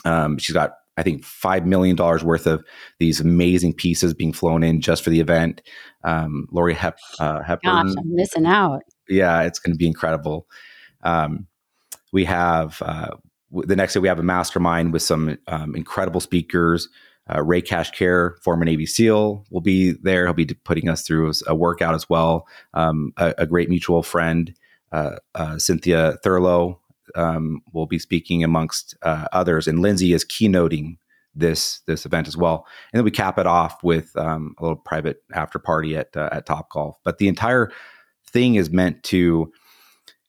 Um, she's got, I think, $5 million worth of these amazing pieces being flown in just for the event. Um, Lori Hep, uh, Hepburn. Gosh, I'm missing out. Yeah, it's going to be incredible. Um, we have, uh, the next day, we have a mastermind with some um, incredible speakers. Uh, Ray Care, former Navy SEAL, will be there. He'll be putting us through a workout as well. Um, a, a, great mutual friend, Cynthia Thurlow, um, will be speaking amongst uh, others, and Lindsay is keynoting this this event as well. And then we cap it off with um, a little private after party at uh, at Top Golf. But the entire thing is meant to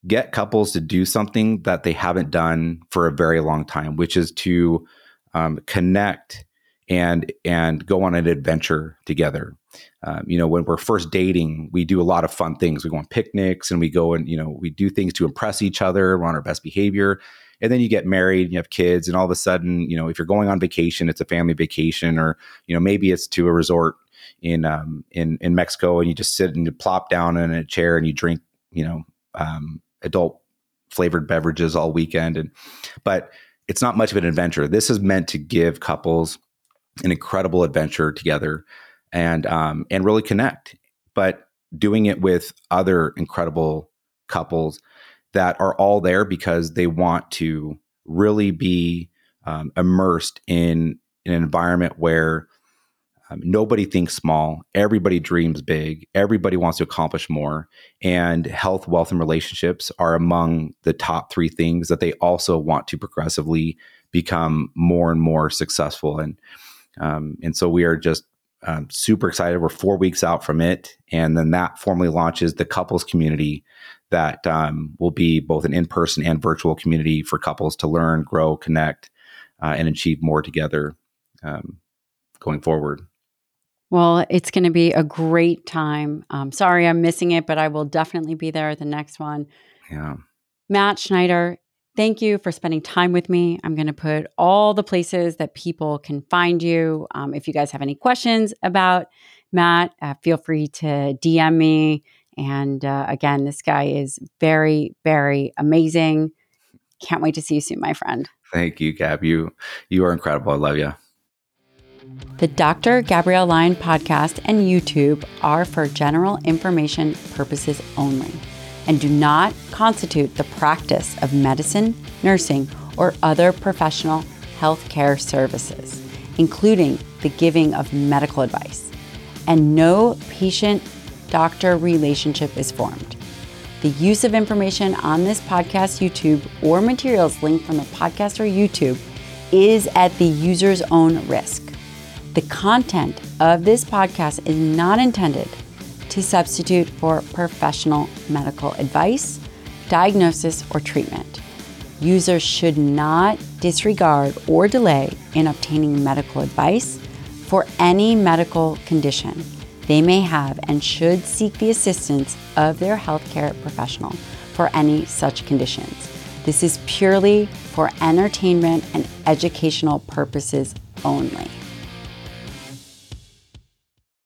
get couples to do something that they haven't done for a very long time, which is to um, connect and and go on an adventure together. Um, you know, when we're first dating, we do a lot of fun things. We go on picnics and we go and you know we do things to impress each other. We're on our best behavior, and then you get married, and you have kids, and all of a sudden, you know, if you're going on vacation, it's a family vacation, or you know maybe it's to a resort in um, in in Mexico, and you just sit and you plop down in a chair and you drink, you know, um, adult flavored beverages all weekend, and but it's not much of an adventure. This is meant to give couples an incredible adventure together and um, and really connect. But doing it with other incredible couples that are all there because they want to really be um, immersed in, in, an environment where um, nobody thinks small, everybody dreams big, everybody wants to accomplish more, and health, wealth, and relationships are among the top three things that they also want to progressively become more and more successful. And um, and so we are just um, super excited. We're four weeks out from it. And then that formally launches the couples community that um, will be both an in person and virtual community for couples to learn, grow, connect, uh, and achieve more together um, going forward. Well, it's going to be a great time. Um, sorry I'm missing it, but I will definitely be there at the next one. Yeah. Matt Schneider, Thank you for spending time with me. I'm going to put all the places that people can find you. Um, if you guys have any questions about Matt, uh, feel free to DM me. And uh, again, this guy is very, very amazing. Can't wait to see you soon, my friend. Thank you, Gab. You you are incredible. I love you. The Dr. Gabrielle Lyon podcast and YouTube are for general information purposes only and do not constitute the practice of medicine, nursing, or other professional healthcare services, including the giving of medical advice. And no patient doctor relationship is formed. The use of information on this podcast, YouTube, or materials linked from the podcast or YouTube is at the user's own risk. The content of this podcast is not intended to substitute for professional medical advice, diagnosis, or treatment. Users should not disregard or delay in obtaining medical advice for any medical condition they may have and should seek the assistance of their healthcare professional for any such conditions. This is purely for entertainment and educational purposes only.